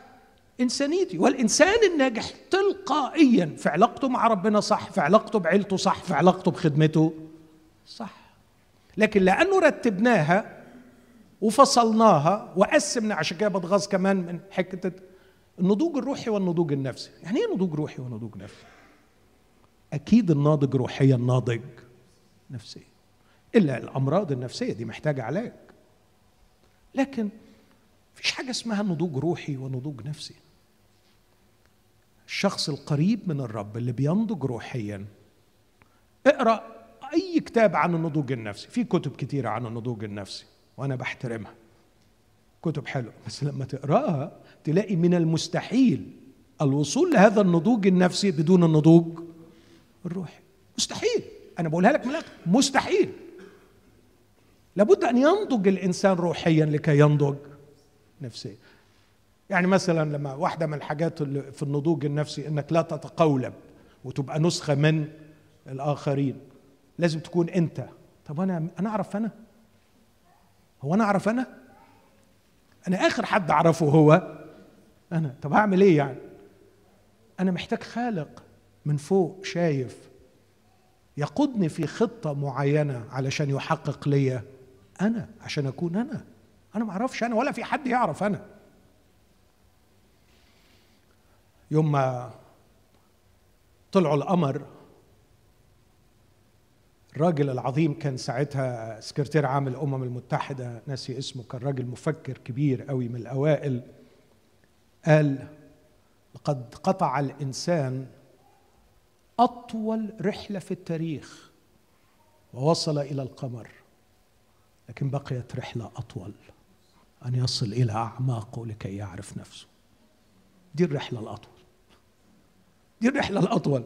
إنسانيتي. والإنسان الناجح تلقائيا في علاقته مع ربنا صح في علاقته بعيلته صح في علاقته بخدمته صح. لكن لأنه رتبناها وفصلناها وقسمنا عشان كده بتغاظ كمان من حكه النضوج الروحي والنضوج النفسي. يعني إيه نضوج روحي ونضوج نفسي؟ أكيد الناضج روحيا ناضج نفسيا. إلا الأمراض النفسية دي محتاجة علاج. لكن مفيش حاجة اسمها نضوج روحي ونضوج نفسي. الشخص القريب من الرب اللي بينضج روحيا اقرأ أي كتاب عن النضوج النفسي. في كتب كتيرة عن النضوج النفسي. وأنا بحترمها. كتب حلوة بس لما تقراها تلاقي من المستحيل الوصول لهذا النضوج النفسي بدون النضوج الروحي. مستحيل. أنا بقولها لك من مستحيل. لابد أن ينضج الإنسان روحيا لكي ينضج نفسيا. يعني مثلا لما واحدة من الحاجات اللي في النضوج النفسي إنك لا تتقولب وتبقى نسخة من الآخرين. لازم تكون أنت. طب أنا أنا أعرف أنا؟ هو أنا أعرف أنا؟ أنا آخر حد أعرفه هو أنا. طب هعمل إيه يعني؟ أنا محتاج خالق من فوق شايف يقودني في خطة معينة علشان يحقق لي أنا عشان أكون أنا. أنا ما أعرفش أنا ولا في حد يعرف أنا. يوم ما طلعوا القمر الراجل العظيم كان ساعتها سكرتير عام الأمم المتحدة ناسي اسمه كان راجل مفكر كبير قوي من الأوائل قال لقد قطع الإنسان أطول رحلة في التاريخ ووصل إلى القمر لكن بقيت رحلة أطول أن يصل إلى أعماقه لكي يعرف نفسه. دي الرحلة الأطول. دي الرحلة الأطول.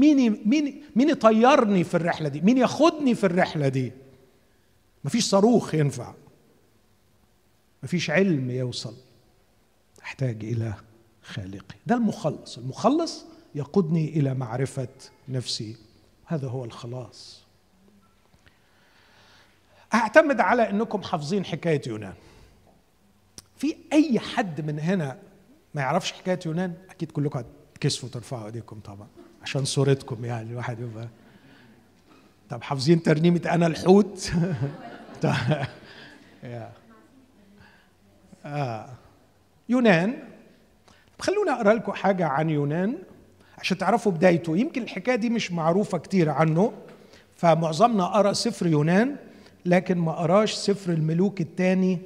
مين مين مين يطيرني في الرحلة دي؟ مين ياخدني في الرحلة دي؟ مفيش صاروخ ينفع. مفيش علم يوصل. أحتاج إلى خالقي. ده المخلص. المخلص يقودني إلى معرفة نفسي. هذا هو الخلاص. أعتمد على أنكم حافظين حكاية يونان. في أي حد من هنا ما يعرفش حكاية يونان؟ أكيد كلكم هتكسفوا ترفعوا إيديكم طبعا. عشان صورتكم يعني الواحد يبقى طب حافظين ترنيمة أنا الحوت؟ آه. يونان. خلونا أقرأ لكم حاجة عن يونان عشان تعرفوا بدايته. يمكن الحكاية دي مش معروفة كتير عنه فمعظمنا قرأ سفر يونان لكن ما قراش سفر الملوك الثاني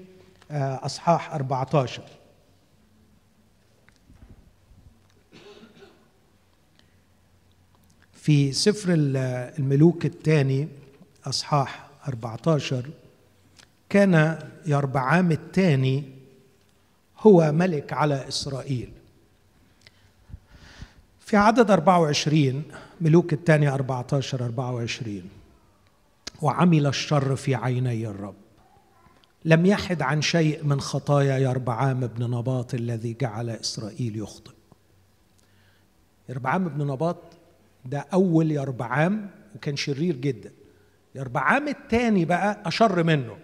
آه، أصحاح 14 في سفر الملوك الثاني أصحاح 14 كان يربعام الثاني هو ملك على إسرائيل. في عدد 24 ملوك الثاني 14 24 وعمل الشر في عيني الرب. لم يحد عن شيء من خطايا يربعام بن نباط الذي جعل إسرائيل يخطئ. يربعام بن نباط ده أول يربعام وكان شرير جدا. يربعام الثاني بقى أشر منه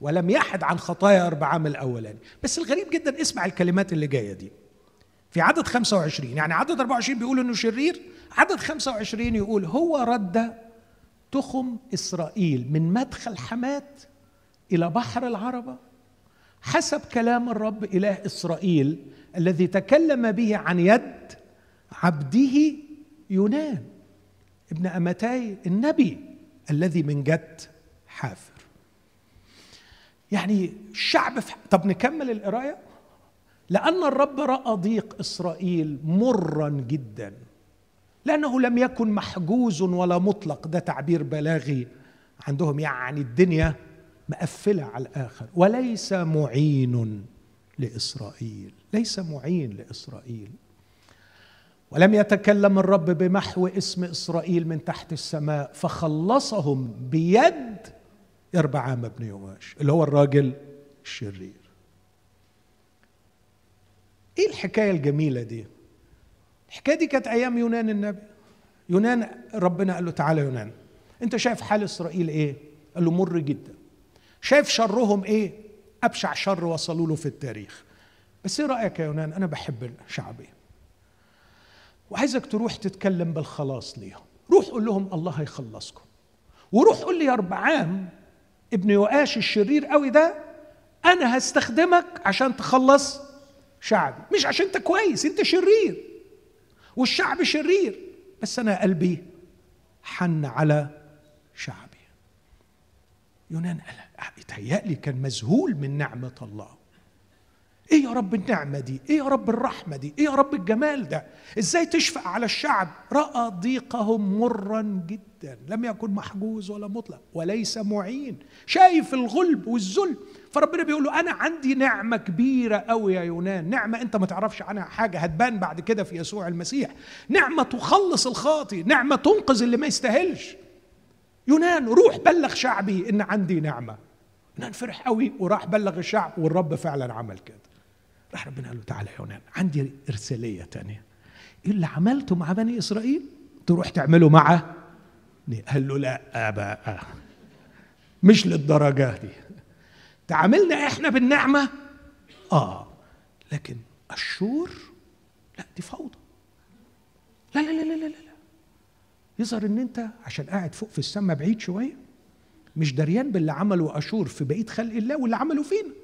ولم يحد عن خطايا يربعام الأولاني. بس الغريب جدا اسمع الكلمات اللي جاية دي. في عدد 25 يعني عدد 24 بيقول إنه شرير عدد 25 يقول هو رد تخم إسرائيل من مدخل حمات إلى بحر العربة. حسب كلام الرب إله إسرائيل الذي تكلم به عن يد عبده يونان ابن امتاي النبي الذي من جد حافر. يعني الشعب في طب نكمل القراية؟ لأن الرب رأى ضيق إسرائيل مرا جدا لأنه لم يكن محجوز ولا مطلق. ده تعبير بلاغي عندهم يعني الدنيا مقفلة على الآخر. وليس معين لإسرائيل ليس معين لإسرائيل. ولم يتكلم الرب بمحو اسم إسرائيل من تحت السماء فخلصهم بيد يربعام بن يواش اللي هو الراجل الشرير. إيه الحكاية الجميلة دي؟ الحكاية دي كانت أيام يونان النبي. يونان ربنا قال له تعالى يونان. أنت شايف حال إسرائيل إيه؟ قال له مر جدا. شايف شرهم إيه؟ أبشع شر وصلوا له في التاريخ. بس إيه رأيك يا يونان؟ أنا بحب شعبي وعايزك تروح تتكلم بالخلاص ليهم. روح قول لهم الله هيخلصكم. وروح قول لي يا اربعام ابن يؤاش الشرير قوي ده أنا هستخدمك عشان تخلص شعبي. مش عشان انت كويس انت شرير. والشعب شرير بس أنا قلبي حن على شعبي. يونان يتهيألي كان مذهول من نعمة الله. إيه يا رب النعمة دي؟ إيه يا رب الرحمة دي؟ إيه يا رب الجمال ده؟ إزاي تشفق على الشعب؟ رأى ضيقهم مرا جدا لم يكن محجوز ولا مطلق وليس معين. شايف الغلب والذل. فربنا بيقول له أنا عندي نعمة كبيرة قوي يا يونان. نعمة أنت ما تعرفش عنها حاجة هتبان بعد كده في يسوع المسيح. نعمة تخلص الخاطي نعمة تنقذ اللي ما يستاهلش. يونان روح بلغ شعبي إن عندي نعمة. يونان فرح قوي وراح بلغ الشعب والرب فعلا عمل كده. راح ربنا قال له تعالى يا عندي إرسالية تانية. اللي عملته مع بني إسرائيل؟ تروح تعمله مع؟ قال له لا بقى مش للدرجة دي. تعاملنا إحنا بالنعمة؟ آه. لكن الشور؟ لا دي فوضى. لا لا لا لا لا لا. يظهر إن أنت عشان قاعد فوق في السماء بعيد شوية مش دريان باللي عمله أشور في بقية خلق الله واللي عملوا فينا.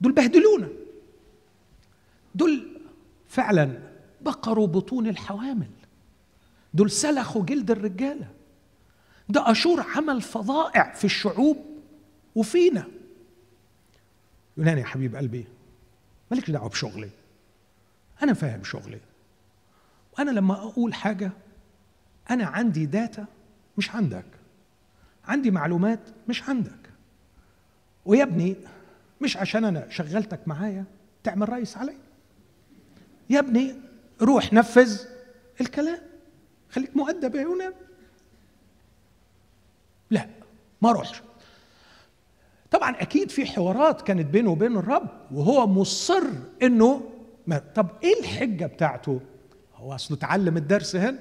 دول بهدلونا. دول فعلا بقروا بطون الحوامل. دول سلخوا جلد الرجاله ده أشور عمل فظائع في الشعوب وفينا. يونان يا حبيب قلبي مالكش دعوة بشغلي. أنا فاهم شغلي. وأنا لما أقول حاجة أنا عندي داتا مش عندك. عندي معلومات مش عندك. ويا ابني مش عشان أنا شغلتك معايا تعمل رئيس علي يا ابني روح نفذ الكلام. خليك مؤدب يا يونان. لا ما اروحش طبعا أكيد في حوارات كانت بينه وبين الرب وهو مصر إنه ما طب إيه الحجة بتاعته؟ هو أصله اتعلم الدرس هنا.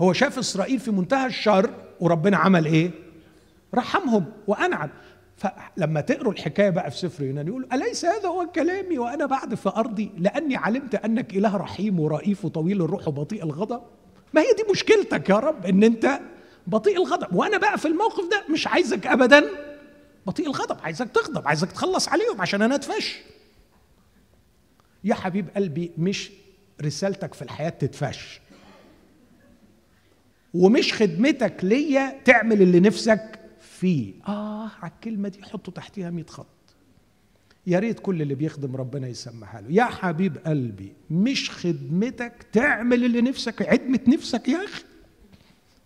هو شاف إسرائيل في منتهى الشر وربنا عمل إيه؟ رحمهم وأنعم. فلما تقروا الحكاية بقى في سفر يونان يقول أليس هذا هو كلامي وأنا بعد في أرضي؟ لأني علمت أنك إله رحيم ورئيف وطويل الروح وبطيء الغضب. ما هي دي مشكلتك يا رب؟ إن أنت بطيء الغضب. وأنا بقى في الموقف ده مش عايزك ابدا. بطيء الغضب عايزك تغضب عايزك تخلص عليهم عشان أنا اتفش يا حبيب قلبي مش رسالتك في الحياة تتفش ومش خدمتك ليا تعمل اللي نفسك فيه. آه على الكلمة دي حطوا تحتيها 100 خط. يا ريت كل اللي بيخدم ربنا يسمعها له. يا حبيب قلبي مش خدمتك تعمل اللي نفسك عدمة نفسك يا أخي.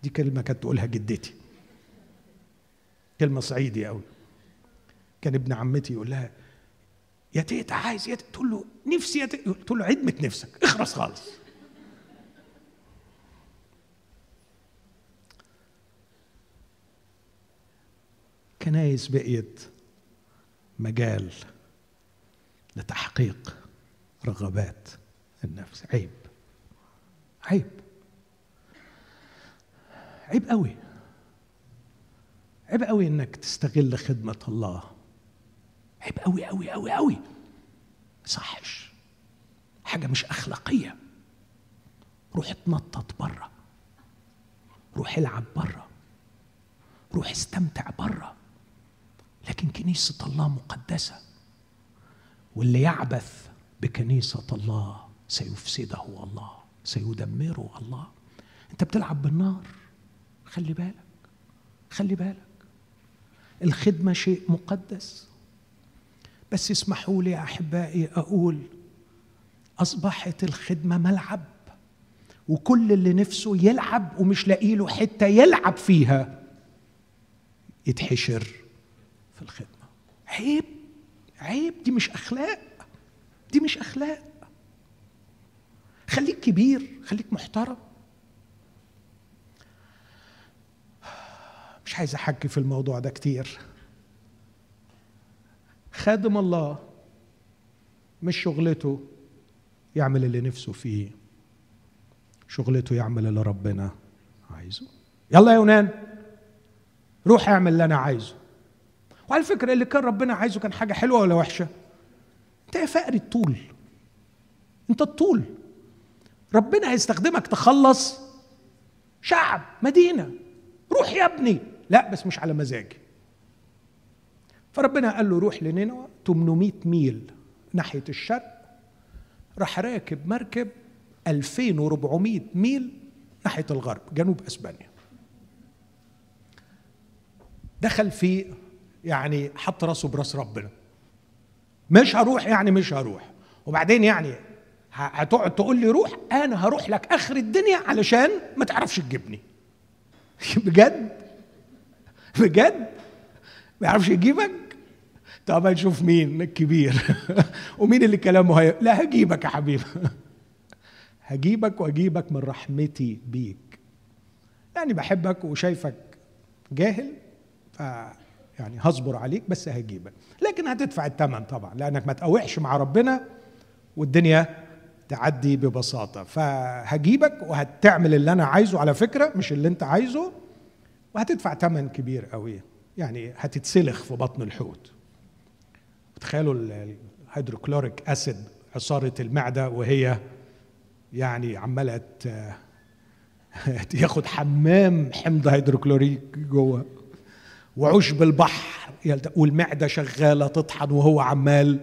دي كلمة كانت تقولها جدتي. كلمة صعيدي قوي كان ابن عمتي يقول لها يا تيتا عايز يا تقول له نفسي يا تيتا تقول له عدمة نفسك. اخرس خالص. كنايس بقيت مجال لتحقيق رغبات النفس. عيب. عيب. عيب قوي. عيب قوي إنك تستغل خدمة الله. عيب قوي قوي قوي قوي. صحش. حاجة مش أخلاقية. روح اتنطط بره روح العب بره روح استمتع بره لكن كنيسة الله مقدسة. واللي يعبث بكنيسة الله سيفسده الله سيدمره الله. انت بتلعب بالنار خلي بالك خلي بالك. الخدمة شيء مقدس. بس اسمحوا لي يا أحبائي أقول أصبحت الخدمة ملعب وكل اللي نفسه يلعب ومش لاقي له حتة يلعب فيها يتحشر. في الخدمة. عيب عيب دي مش أخلاق دي مش أخلاق. خليك كبير خليك محترم. مش عايز أحكي في الموضوع ده كتير. خادم الله مش شغلته يعمل اللي نفسه فيه. شغلته يعمل اللي ربنا عايزه. يلا يا يونان روح اعمل اللي أنا عايزه. وعلى فكرة اللي كان ربنا عايزه كان حاجة حلوة ولا وحشة؟ انت يا فقري الطول. انت الطول. ربنا هيستخدمك تخلص شعب مدينة. روح يا ابني. لا بس مش على مزاجي فربنا قال له روح لنينوى 800 ميل ناحية الشرق. راح راكب مركب 2400 ميل ناحية الغرب جنوب أسبانيا. دخل في يعني حط راسه براس ربنا. مش هروح يعني مش هروح. وبعدين يعني هتقعد تقول لي روح أنا هروح لك آخر الدنيا علشان ما تعرفش تجيبني. بجد؟ بجد؟ ما يعرفش يجيبك؟ طب نشوف مين الكبير. ومين اللي كلامه هي... لا هجيبك يا حبيبي هجيبك وأجيبك من رحمتي بيك. يعني بحبك وشايفك جاهل ف يعني هصبر عليك بس هجيبك. لكن هتدفع الثمن طبعا لأنك ما تقاوحش مع ربنا والدنيا تعدي ببساطة. فهجيبك وهتعمل اللي أنا عايزه على فكرة مش اللي أنت عايزه وهتدفع ثمن كبير قوي. يعني هتتسلخ في بطن الحوت. تخيلوا الهيدروكلوريك أسيد عصارة المعدة وهي يعني عمالة ياخد حمام حمض هيدروكلوريك جوه. وعشب البحر والمعدة شغالة تطحن وهو عمال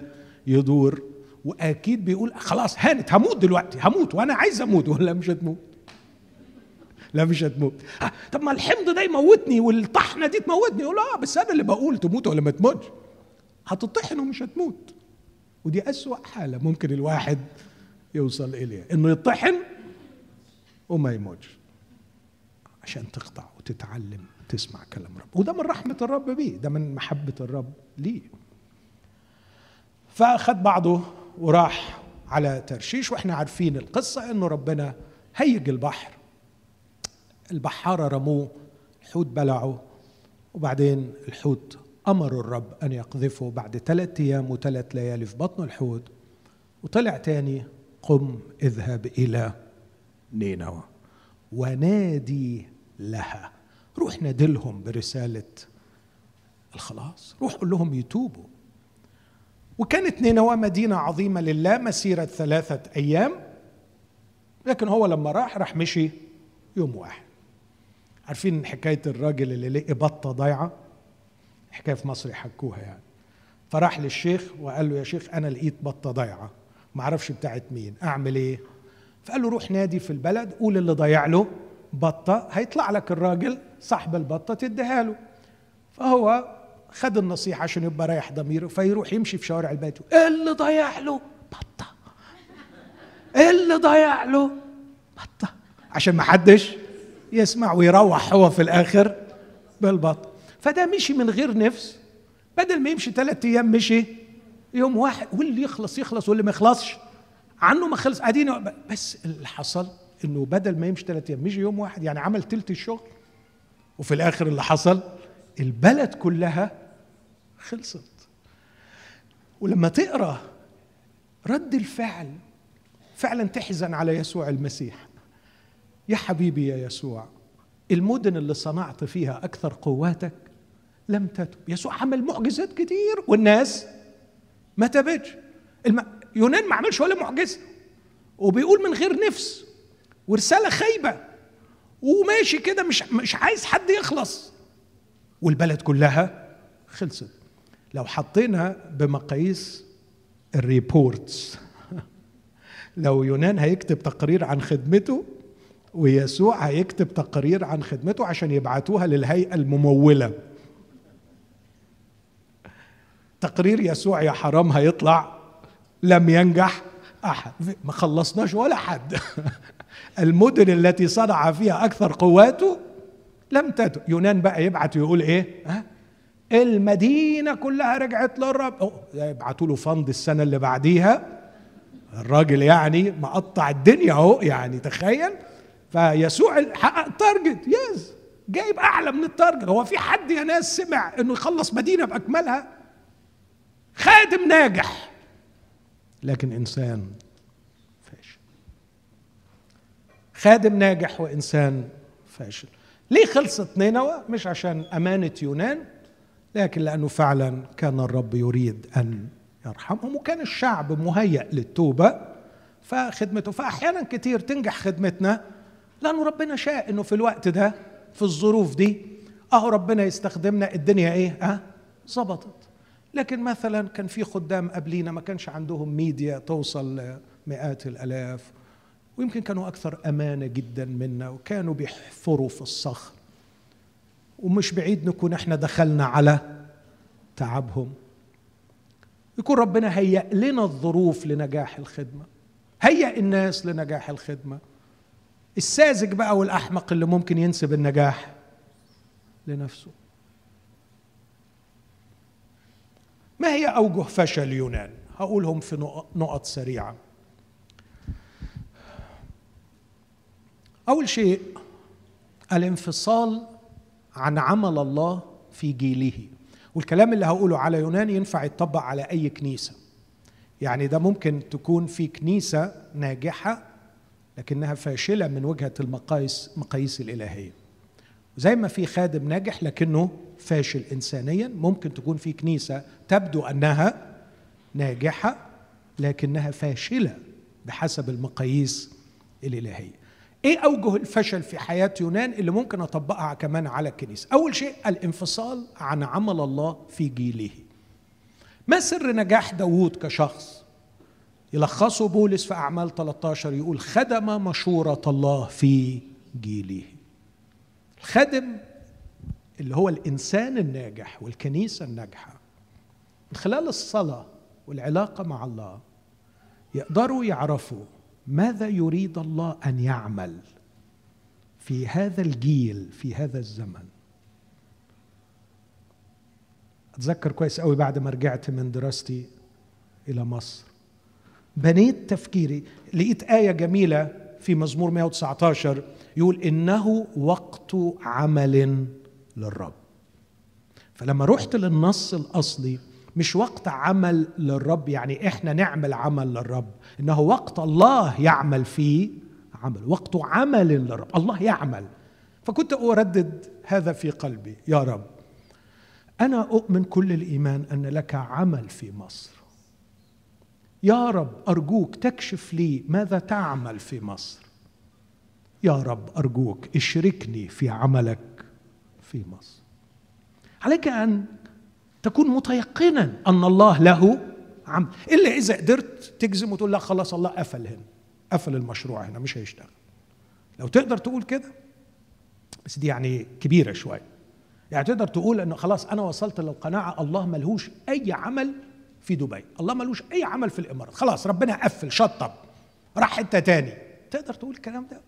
يدور. وأكيد بيقول خلاص هانت هموت دلوقتي هموت وأنا عايز أموت. ولا مش هتموت؟ لا مش هتموت. آه طب ما الحمض ده يموتني والطحنة دي تموتني. يقول آه بس أنا اللي بقول تموت ولا ما تموتش. هتطحن ومش هتموت. ودي أسوأ حالة ممكن الواحد يوصل إليها إنه يطحن وما يموتش. عشان تخضع وتتعلم. تسمع كلام رب. وده من رحمة الرب بيه ده من محبة الرب ليه. فأخذ بعضه وراح على ترشيش وإحنا عارفين القصة إنه ربنا هيج البحر. البحارة رموه الحوت بلعه وبعدين الحوت أمر الرب أن يقذفه بعد ثلاثة أيام وثلاث ليالي في بطن الحوت. وطلع تاني قم اذهب إلى نينوى. ونادي لها. روح نادلهم برسالة الخلاص. روح قول لهم يتوبوا. وكانت نينوى مدينة عظيمة لله مسيرة ثلاثة أيام. لكن هو لما راح راح مشي يوم واحد. عارفين حكاية الراجل اللي لقي بطة ضايعة؟ حكاية في مصر يحكوها يعني. فراح للشيخ وقال له يا شيخ أنا لقيت بطة ضايعة. ما أعرفش بتاعت مين أعمل إيه؟ فقال له روح نادي في البلد قول اللي ضيع له. بطة هيطلع لك الراجل صاحب البطة تديها له. فهو خد النصيحة عشان يبقى رايح ضميره فيروح يمشي في شوارع البيت إيه اللي ضيع له؟ بطة. إيه اللي ضيع له؟ بطة. عشان ما حدش يسمع ويروح هو في الآخر بالبطة. فده مشي من غير نفس. بدل ما يمشي ثلاثة أيام مشي يوم واحد. واللي يخلص يخلص واللي ما يخلصش. عنه ما خلص. قاعدين بس اللي حصل انه بدل ما يمشي ثلاث أيام مشي يوم واحد يعني عمل تلت الشغل وفي الآخر اللي حصل البلد كلها خلصت. ولما تقرأ رد الفعل فعلا تحزن على يسوع المسيح. يا حبيبي يا يسوع المدن اللي صنعت فيها أكثر قواتك لم تتب يسوع عمل معجزات كتير والناس ما تبتش الم... يونان ما عملش ولا معجزة. وبيقول من غير نفس. ورسالة خايبة. وماشي كده مش مش عايز حد يخلص. والبلد كلها خلصت. لو حطينا بمقاييس الريبورتس. لو يونان هيكتب تقرير عن خدمته ويسوع هيكتب تقارير عن خدمته عشان يبعتوها للهيئة الممولة. تقرير يسوع يا حرام هيطلع لم ينجح أحد. ما خلصناش ولا حد. المدن التي صنع فيها أكثر قواته لم تدع يونان بقى يبعت ويقول إيه؟ ها؟ المدينة كلها رجعت للرب. يبعتوا له fund السنة اللي بعديها. الراجل يعني مقطع الدنيا أهو يعني تخيل. فيسوع حقق ال target. Yes. جايب أعلى من ال target. هو في حد يا ناس سمع إنه يخلص مدينة بأكملها؟ خادم ناجح. لكن إنسان فاشل خادم ناجح وإنسان فاشل. ليه خلصت نينوى؟ مش عشان أمانة يونان لكن لأنه فعلا كان الرب يريد أن يرحمهم وكان الشعب مهيأ للتوبة فخدمته. فاحيانا كتير تنجح خدمتنا لأنه ربنا شاء إنه في الوقت ده في الظروف دي أهو ربنا يستخدمنا الدنيا إيه؟ آه ظبطت. لكن مثلا كان في خدام قبلينا ما كانش عندهم ميديا توصل مئات الألاف ويمكن كانوا أكثر أمانة جدا منا وكانوا بيحفروا في الصخر ومش بعيد نكون إحنا دخلنا على تعبهم. يكون ربنا هيأ لنا الظروف لنجاح الخدمة. هيأ الناس لنجاح الخدمة. الساذج بقى والأحمق اللي ممكن ينسب النجاح لنفسه. ما هي أوجه فشل يونان؟ هقولهم في نقط سريعة. أول شيء الانفصال عن عمل الله في جيله. والكلام اللي هقوله على يونان ينفع يتطبق على أي كنيسة. يعني ده ممكن تكون في كنيسة ناجحة لكنها فاشلة من وجهة المقاييس مقاييس الإلهية. زي ما في خادم ناجح لكنه فاشل انسانيا ممكن تكون في كنيسة تبدو أنها ناجحة لكنها فاشلة بحسب المقاييس الإلهية. إيه أوجه الفشل في حياة يونان اللي ممكن أطبقها كمان على الكنيسة؟ أول شيء الانفصال عن عمل الله في جيله. ما سر نجاح داوود كشخص؟ يلخصه بولس في أعمال 13 يقول خدم مشورة الله في جيله. الخادم اللي هو الإنسان الناجح والكنيسة الناجحة من خلال الصلاة والعلاقة مع الله يقدروا يعرفوا ماذا يريد الله أن يعمل في هذا الجيل في هذا الزمن؟ أتذكر كويس قوي بعد ما رجعت من دراستي إلى مصر. بنيت تفكيري لقيت آية جميلة في مزمور 119 يقول إنه وقت عمل للرب. فلما رحت للنص الأصلي مش وقت عمل للرب يعني إحنا نعمل عمل للرب. إنه وقت الله يعمل فيه عمل وقت عمل للرب الله يعمل. فكنت أردد هذا في قلبي يا رب. أنا أؤمن كل الإيمان أن لك عمل في مصر. يا رب أرجوك تكشف لي ماذا تعمل في مصر. يا رب أرجوك اشركني في عملك في مصر. عليك أن تكون متيقنا أن الله له عمل إلا إذا قدرت تجزم وتقول لا خلاص الله قفل هنا قفل المشروع هنا مش هيشتغل. لو تقدر تقول كده بس دي يعني كبيرة شوية. يعني تقدر تقول إنه خلاص أنا وصلت للقناعة الله ملهوش أي عمل في دبي. الله ملوش أي عمل في الإمارات. خلاص ربنا قفل شطب راح حتة تاني. تقدر تقول الكلام ده؟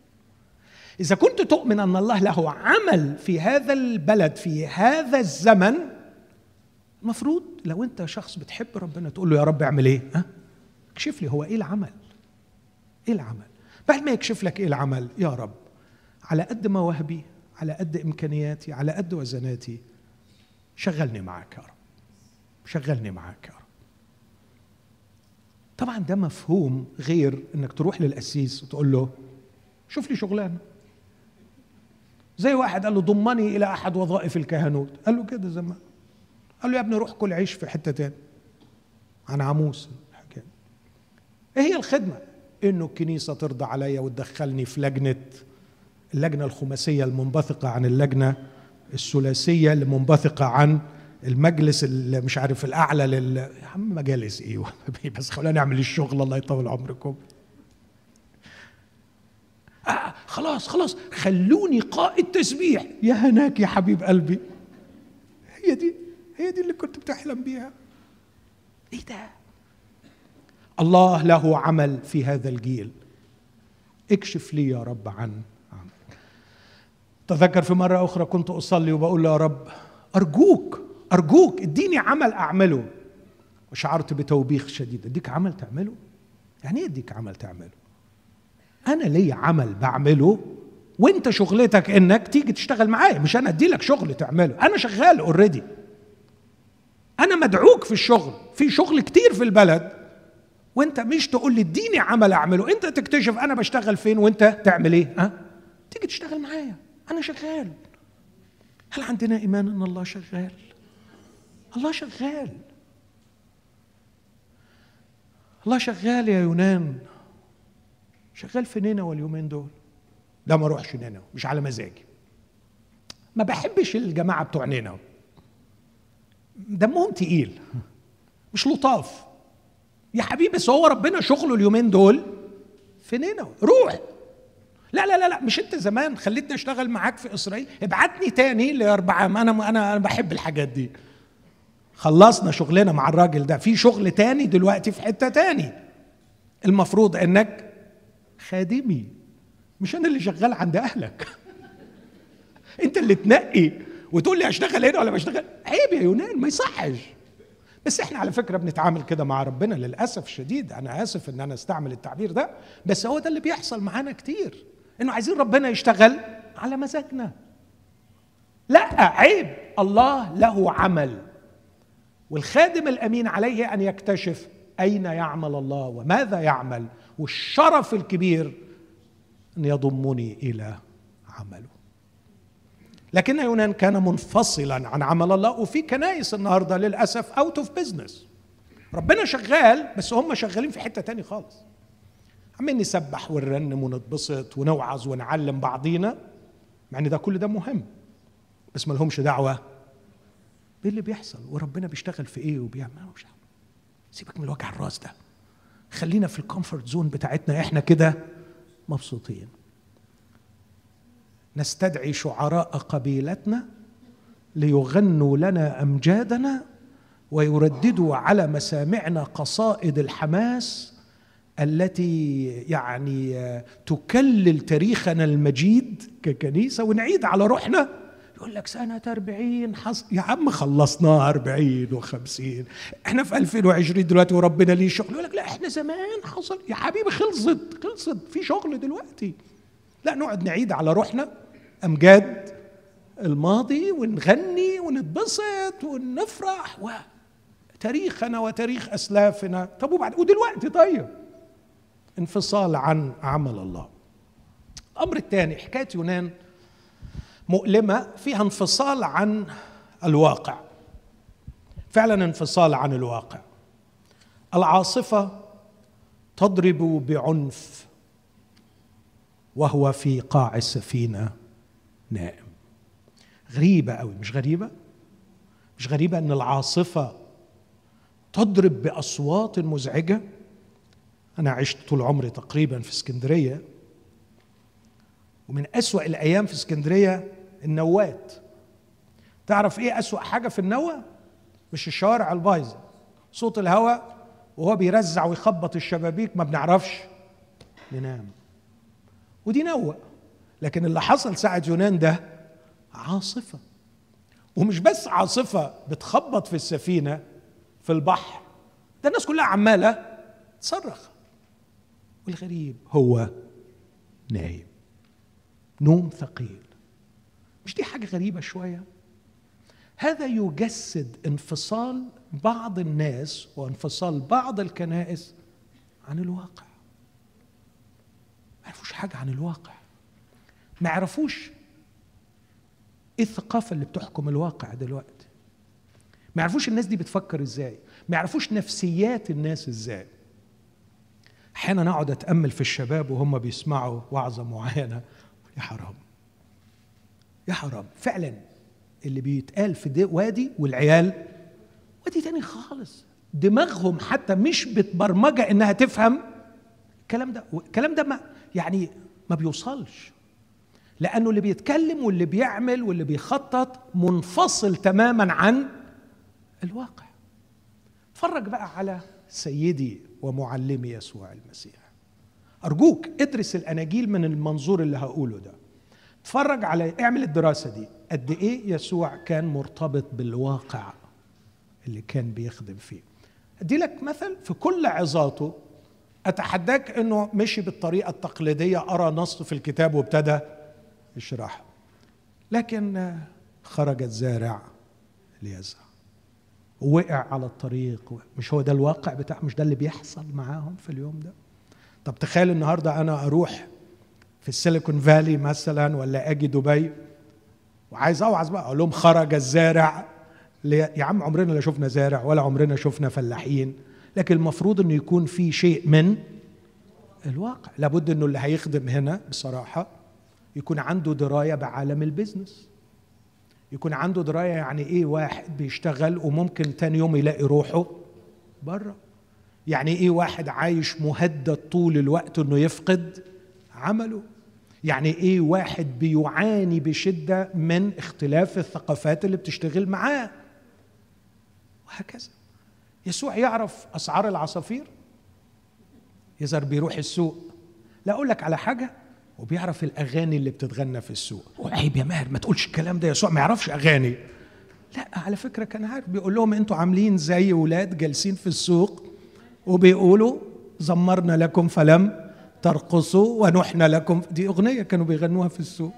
إذا كنت تؤمن أن الله له عمل في هذا البلد في هذا الزمن المفروض لو انت شخص بتحب ربنا تقول له يا رب اعمل إيه؟ ها؟ اكشف لي هو إيه العمل؟ إيه العمل؟ بعد ما يكشف لك إيه العمل؟ يا رب. على قد مواهبي على قد إمكانياتي على قد وزناتي شغلني معاك يا رب. شغلني معاك يا رب. طبعا ده مفهوم غير إنك تروح للقسيس وتقول له شوف لي شغلانة. زي واحد قال له ضمني إلى أحد وظائف الكهنوت. قال له كده زمان. قال له يا ابني روح كل عيش في حتة تاني. عن عموس الحكاية. إيه هي الخدمة؟ إنه الكنيسة ترضى عليا وتدخلني في لجنة اللجنة الخماسية المنبثقة عن اللجنة الثلاثية المنبثقة عن المجلس اللي مش عارف الأعلى لل يا عم مجالس إيه؟ بس خلينا نعمل الشغل الله يطول عمركم. آه خلاص خلاص خلوني قائد تسبيح. يا هناك يا حبيب قلبي. هي دي. هي دي اللي كنت بتحلم بيها. إيه ده؟ الله له عمل في هذا الجيل. اكشف لي يا رب عن عمل تذكر في مرة أخرى كنت أصلي وبقول يا رب أرجوك أرجوك إديني عمل أعمله. وشعرت بتوبيخ شديد. أديك عمل تعمله؟ يعني إيه أديك عمل تعمله؟ أنا لي عمل بعمله وأنت شغلتك إنك تيجي تشتغل معايا. مش أنا ادي لك شغل تعمله. أنا شغال اوريدي أنا مدعوك في الشغل في شغل كتير في البلد وأنت مش تقول لي اديني عمل أعمله. أنت تكتشف أنا بشتغل فين وأنت تعمل إيه ها؟ تيجي تشتغل معايا. أنا شغال. هل عندنا إيمان إن الله شغال؟ الله شغال. الله شغال يا يونان. شغال في نينوى اليومين دول؟ لا ما أروحش نينوى مش على مزاجي. ما بحبش الجماعة بتوع نينوى. دمهم تقيل مش لطاف. يا حبيبي بس هو ربنا شغله اليومين دول في نينوى روح. لا لا لا لا مش انت زمان خليتني اشتغل معاك في إسرائيل. ابعتني تاني لاربعام أنا أنا أنا بحب الحاجات دي. خلصنا شغلنا مع الراجل ده. في شغل تاني دلوقتي في حتة تاني. المفروض إنك خادمي. مش أنا اللي شغال عند أهلك. أنت اللي تنقي. وتقول لي اشتغل هنا ولا بشتغل عيب يا يونان ما يصحش. بس إحنا على فكرة بنتعامل كده مع ربنا للأسف الشديد. أنا آسف إن أنا أستعمل التعبير ده بس هو ده اللي بيحصل معانا كتير. إنه عايزين ربنا يشتغل على مزاجنا. لا عيب. الله له عمل. والخادم الأمين عليه أن يكتشف أين يعمل الله وماذا يعمل. والشرف الكبير أن يضمني إلى عمله. لكن يونان كان منفصلا عن عمل الله وفي كنايس النهارده للأسف out of business ربنا شغال بس هم شغالين في حتة تاني خالص. عمالين نسبح ونرنم ونتبسط ونوعظ ونعلم بعضينا؟ مع إن ده كل ده مهم بس ما لهمش دعوة إيه اللي بيحصل. وربنا بيشتغل في إيه وبيعمل؟ مش سيبك من الوجع الراس ده. خلينا في ال comfort zone بتاعتنا إحنا كده مبسوطين. نستدعي شعراء قبيلتنا ليغنوا لنا أمجادنا ويرددوا على مسامعنا قصائد الحماس التي يعني تكلل تاريخنا المجيد ككنيسة. ونعيد على روحنا. يقول لك سنة 40 حص... يا عم خلصناها 40 و50 إحنا في 2020 دلوقتي وربنا ليه شغل؟ يقول لك لا إحنا زمان حصل. يا حبيبي خلصت خلصت. في شغل دلوقتي. لا نقعد نعيد على روحنا. امجاد الماضي ونغني ونتبسط ونفرح وتاريخنا وتاريخ أسلافنا. طب وبعد ودلوقتي طيب. انفصال عن عمل الله. الأمر الثاني حكاية يونان مؤلمة فيها انفصال عن الواقع. فعلا انفصال عن الواقع. العاصفة تضرب بعنف وهو في قاع السفينة. نائم. غريبة قوي. مش غريبة؟ مش غريبة إن العاصفة تضرب بأصوات مزعجة؟ أنا عشت طول عمري تقريبا في اسكندرية ومن أسوأ الأيام في اسكندرية النوات. تعرف إيه أسوأ حاجة في النوة؟ مش الشوارع البايظة. صوت الهواء وهو بيرزع ويخبط الشبابيك ما بنعرفش. ننام. ودي نوة. لكن اللي حصل ساعة يونان ده عاصفة. ومش بس عاصفة بتخبط في السفينة في البحر. ده الناس كلها عمالة تصرخ. والغريب هو نايم. نوم ثقيل. مش دي حاجة غريبة شوية؟ هذا يجسد انفصال بعض الناس وانفصال بعض الكنائس عن الواقع. ما يعرفوش حاجة عن الواقع. ما يعرفوش. إيه الثقافة اللي بتحكم الواقع دلوقتي. ما يعرفوش الناس دي بتفكر إزاي. ما يعرفوش نفسيات الناس إزاي. أحيانا أقعد أتأمل في الشباب وهم بيسمعوا وعظة معينة. يا حرام. يا حرام. فعلا اللي بيتقال في دي وادي والعيال وادي تاني خالص. دماغهم حتى مش بتبرمجة إنها تفهم الكلام ده. الكلام ده ما يعني ما بيوصلش. لأنه اللي بيتكلم واللي بيعمل واللي بيخطط منفصل تماما عن الواقع. اتفرج بقى على سيدي ومعلمي يسوع المسيح. أرجوك ادرس الأناجيل من المنظور اللي هقوله ده. اتفرج على اعمل الدراسة دي. قد إيه يسوع كان مرتبط بالواقع اللي كان بيخدم فيه. أدي لك مثل في كل عظاته. أتحداك إنه مشي بالطريقة التقليدية. أرى نص في الكتاب وابتدى يشرحه لكن خرج الزارع ليزرع ووقع على الطريق. مش هو ده الواقع بتاع مش ده اللي بيحصل معاهم في اليوم ده؟ طب تخيل النهارده أنا أروح في السيليكون فالي مثلا ولا أجي دبي وعايز أوعظ بقى أقول لهم خرج الزارع يا عم عمرنا لا شفنا زارع ولا عمرنا شفنا فلاحين. لكن المفروض إنه يكون في شيء من الواقع. لابد إنه اللي هيخدم هنا بصراحة يكون عنده دراية بعالم البيزنس. يكون عنده دراية يعني إيه واحد بيشتغل وممكن تاني يوم يلاقي روحه بره. يعني إيه واحد عايش مهدد طول الوقت إنه يفقد عمله. يعني إيه واحد بيعاني بشدة من اختلاف الثقافات اللي بتشتغل معاه. وهكذا. يسوع يعرف أسعار العصافير. يظهر بيروح السوق. لا أقول لك على حاجة وبيعرف الأغاني اللي بتتغنى في السوق. عيب يا ماهر ما تقولش الكلام ده يسوع ما يعرفش أغاني. لا على فكرة كان عارف بيقول لهم أنتوا عاملين زي ولاد جالسين في السوق وبيقولوا زمرنا لكم فلم ترقصوا ونحن لكم دي أغنية كانوا بيغنوها في السوق.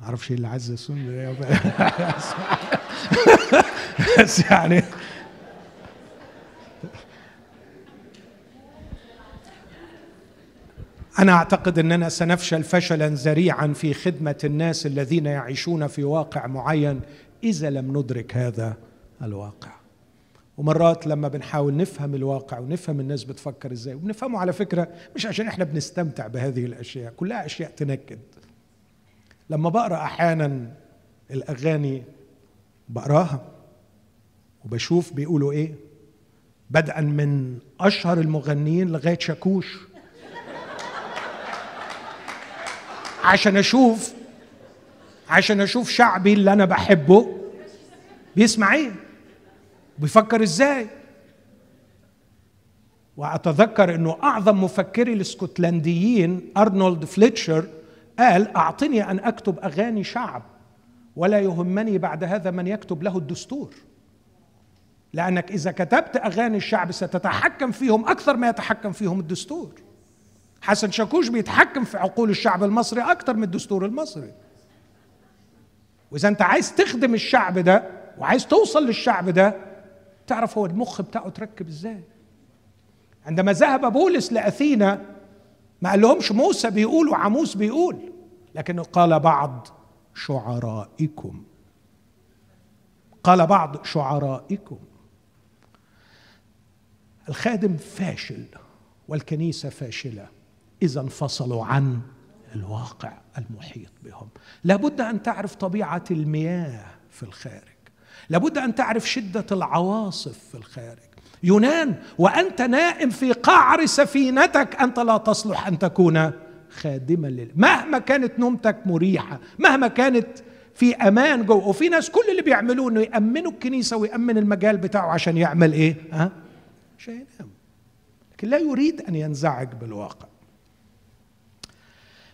ما أعرفش إيه اللي عز السن بس يعني أنا أعتقد أننا سنفشل فشلا ذريعا في خدمة الناس الذين يعيشون في واقع معين إذا لم ندرك هذا الواقع. ومرات لما بنحاول نفهم الواقع ونفهم الناس بتفكر إزاي وبنفهمه على فكرة مش عشان إحنا بنستمتع بهذه الأشياء كلها أشياء تنكد. لما بقرأ أحيانا الأغاني بقراها وبشوف بيقولوا إيه؟ بدءا من أشهر المغنيين لغاية شاكوش. عشان أشوف عشان أشوف شعبي اللي أنا بحبه. بيسمع إيه؟ بيفكر إزاي؟ وأتذكر إنه أعظم مفكري الإسكتلنديين أرنولد فليتشر قال أعطني أن أكتب أغاني شعب ولا يهمني بعد هذا من يكتب له الدستور. لأنك إذا كتبت أغاني الشعب ستتحكم فيهم أكثر ما يتحكم فيهم الدستور. حسن شاكوش بيتحكم في عقول الشعب المصري أكثر من الدستور المصري. وإذا أنت عايز تخدم الشعب ده وعايز توصل للشعب ده تعرف هو المخ بتاعه تركب إزاي. عندما ذهب بولس لأثينا ما قال لهمش موسى بيقول وعموس بيقول لكنه قال بعض شعرائكم. قال بعض شعرائكم. الخادم فاشل والكنيسة فاشلة. إذا انفصلوا عن الواقع المحيط بهم. لابد أن تعرف طبيعة المياه في الخارج. لابد أن تعرف شدة العواصف في الخارج. يونان وأنت نائم في قعر سفينتك أنت لا تصلح أن تكون خادما لله مهما كانت نومتك مريحة مهما كانت في أمان جوه وفي ناس كل اللي بيعملوه إنه يأمنوا الكنيسة ويأمن المجال بتاعه عشان يعمل إيه؟ ها؟ عشان ينام. لكن لا يريد أن ينزعج بالواقع.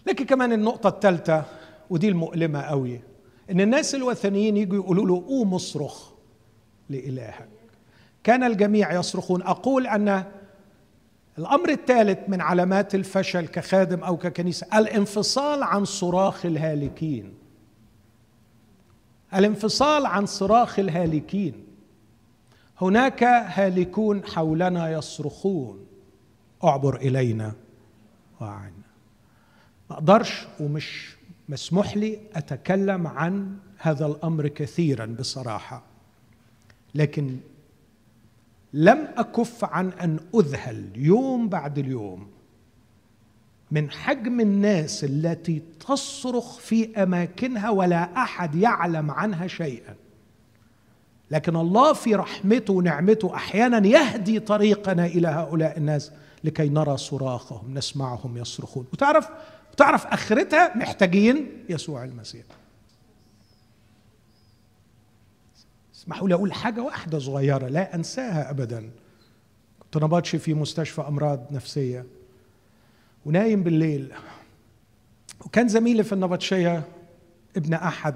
لكن كمان النقطة الثالثة ودي المؤلمة قوي إن الناس الوثنيين يجوا يقولوا له قوم اصرخ لإلهك. كان الجميع يصرخون. أقول أن الأمر الثالث من علامات الفشل كخادم أو ككنيسة الانفصال عن صراخ الهالكين. الانفصال عن صراخ الهالكين. هناك هالكون حولنا يصرخون. اعبر إلينا. وعنا ما أقدرش ومش مسموح لي أتكلم عن هذا الأمر كثيرا بصراحة. لكن لم أكف عن أن أذهل يوم بعد اليوم من حجم الناس التي تصرخ في أماكنها ولا أحد يعلم عنها شيئا. لكن الله في رحمته ونعمته أحيانا يهدي طريقنا إلى هؤلاء الناس لكي نرى صراخهم نسمعهم يصرخون. وتعرف وتعرف آخرتها محتاجين يسوع المسيح. اسمحوا لي أقول حاجة واحدة صغيرة لا أنساها ابدا. كنت نبطش في مستشفى أمراض نفسية ونايم بالليل. وكان زميلي في النبطشية ابن أحد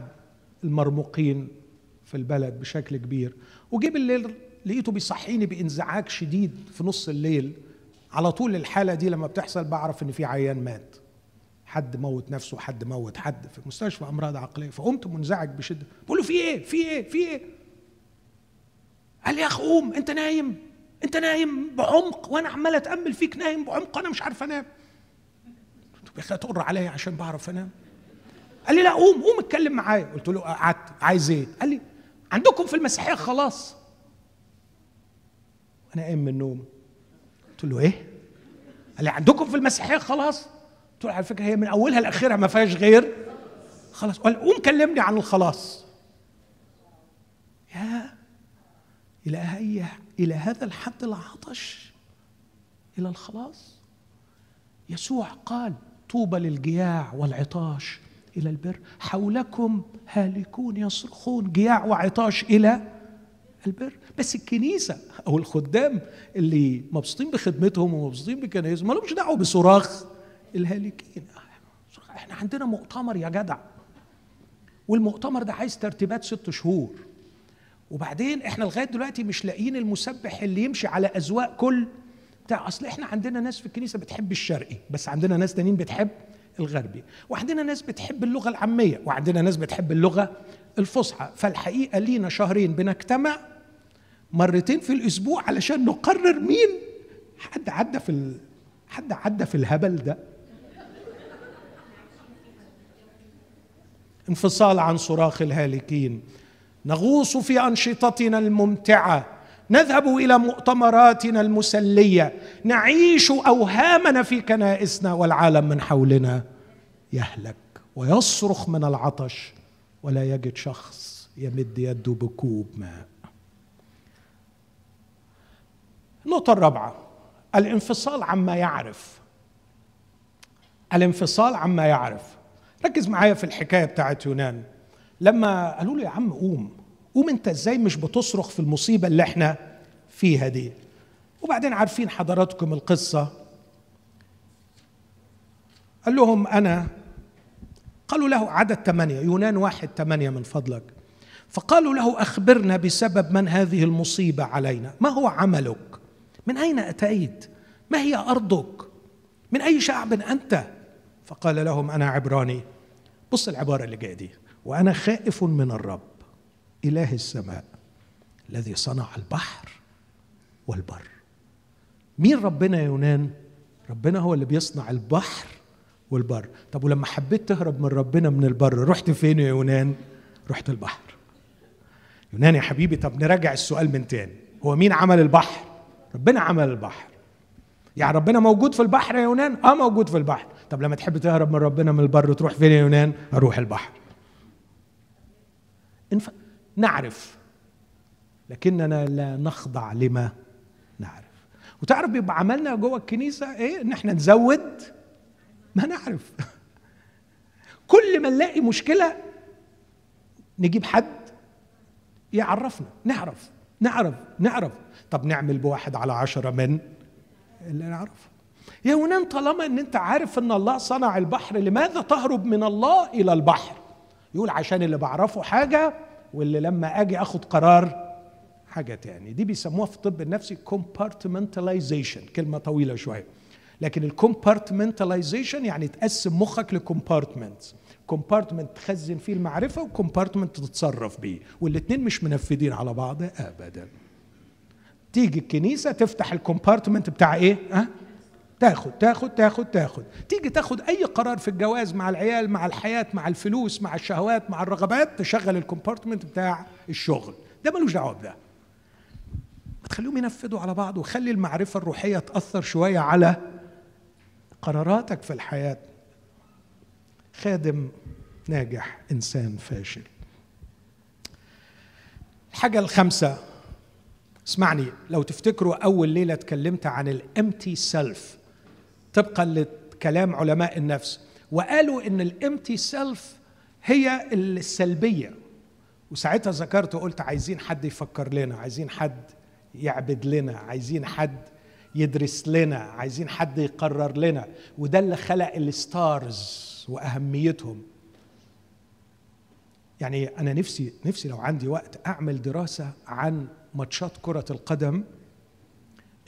المرموقين في البلد بشكل كبير. وجي بالليل لقيته بيصحيني بإنزعاج شديد في نص الليل. على طول الحالة دي لما بتحصل بعرف إن في عيان مات. حد موت نفسه حد موت حد في مستشفى أمراض عقلية فقمت منزعج بشدة. بقول له في إيه؟ في إيه؟ في إيه؟ قال يا اخ قوم أنت نايم أنت نايم بعمق وأنا عمال أتأمل فيك نايم بعمق وأنا مش عارف أنام. يا أخي تقر عليا عشان بعرف أنام. قال لي لا قوم قوم اتكلم معايا. قلت له قعدت عايز إيه قال لي عندكم في المسيحية خلاص. وأنا قايم من النوم. قلت له إيه؟ قال لي عندكم في المسيحية خلاص. قلت له على فكرة هي من أولها لأخرها ما فيهاش غير خلاص. قال قوم كلمني عن الخلاص. يا إلى هي إلى هذا الحد العطش إلى الخلاص؟ يسوع قال طوبى للجياع والعطاش إلى البر. حولكم هالكون يصرخون جياع وعطاش إلى البر. بس الكنيسة أو الخدام اللي مبسوطين بخدمتهم ومبسوطين بكنايسهم ما لهمش دعوة بصراخ. الهالكين. إحنا عندنا مؤتمر يا جدع. والمؤتمر ده عايز ترتيبات ست شهور. وبعدين إحنا لغاية دلوقتي مش لاقيين المسبح اللي يمشي على أذواق كل بتاع. أصل إحنا عندنا ناس في الكنيسة بتحب الشرقي بس عندنا ناس تانيين بتحب الغربي. وعندنا ناس بتحب اللغة العامية وعندنا ناس بتحب اللغة الفصحى. فالحقيقة لينا شهرين بنجتمع مرتين في الأسبوع علشان نقرر مين حد عدى في ال... حد عدى في الهبل ده. انفصال عن صراخ الهالكين. نغوص في أنشطتنا الممتعة. نذهب إلى مؤتمراتنا المسلية. نعيش أوهامنا في كنائسنا والعالم من حولنا. يهلك ويصرخ من العطش. ولا يجد شخص يمد يده بكوب ماء. النقطة الرابعة. الانفصال عما يعرف. الانفصال عما يعرف. ركز معايا في الحكاية بتاعت يونان. لما قالوا له يا عم قوم قوم انت إزاي مش بتصرخ في المصيبة اللي إحنا فيها دي؟ وبعدين عارفين حضراتكم القصة. قال لهم أنا قالوا له عدد ثمانية يونان واحد ثمانية من فضلك. فقالوا له أخبرنا بسبب من هذه المصيبة علينا. ما هو عملك؟ من أين أتيت؟ ما هي أرضك؟ من أي شعب أنت؟ فقال لهم أنا عبراني. بص العبارة اللي جاية دي. وأنا خائف من الرب إله السماء الذي صنع البحر والبر. مين ربنا يا يونان؟ ربنا هو اللي بيصنع البحر والبر. طب ولما حبيت تهرب من ربنا من البر رحت فين يا يونان؟ رحت البحر. يونان يا حبيبي طب نراجع السؤال من تاني. هو مين عمل البحر؟ ربنا عمل البحر. يعني ربنا موجود في البحر يا يونان؟ آه موجود في البحر. طب لما تحب تهرب من ربنا من البر تروح فين يا يونان؟ أروح البحر. انف... نعرف. لكننا لا نخضع لما نعرف. وتعرف بيبقى عملنا جوه الكنيسة إيه؟ إن إحنا نزود ما نعرف. كل ما نلاقي مشكلة نجيب حد يعرفنا. نعرف. نعرف. نعرف. طب نعمل بواحد على عشرة من اللي نعرفه. يا يونان طالما إن أنت عارف إن الله صنع البحر لماذا تهرب من الله إلى البحر؟ يقول عشان اللي بعرفه حاجة واللي لما أجي آخد قرار حاجة تاني. دي بيسموها في الطب النفسي compartmentalization كلمة طويلة شوية. لكن ال compartmentalization يعني تقسم مخك ل compartments compartment تخزن فيه المعرفة و compartment تتصرف بيه. والاثنين مش منفذين على بعض ابدا. تيجي الكنيسة تفتح ال compartment بتاع إيه؟ ها؟ تاخد تاخد تاخد تاخد. تيجي تاخد أي قرار في الجواز مع العيال مع الحياة مع الفلوس مع الشهوات مع الرغبات تشغل ال compartment بتاع الشغل. ده ملوش دعوة بده. ما تخليهم ينفذوا على بعض وخلي المعرفة الروحية تأثر شوية على قراراتك في الحياة. خادم ناجح إنسان فاشل. الحاجة الخامسة اسمعني لو تفتكروا أول ليلة اتكلمت عن ال empty self طبقا لكلام علماء النفس وقالوا إن ال empty self هي السلبية. وساعتها ذكرت وقلت عايزين حد يفكر لنا عايزين حد يعبد لنا عايزين حد يدرس لنا عايزين حد يقرر لنا. وده اللي خلق ال stars وأهميتهم. يعني أنا نفسي نفسي لو عندي وقت أعمل دراسة عن ماتشات كرة القدم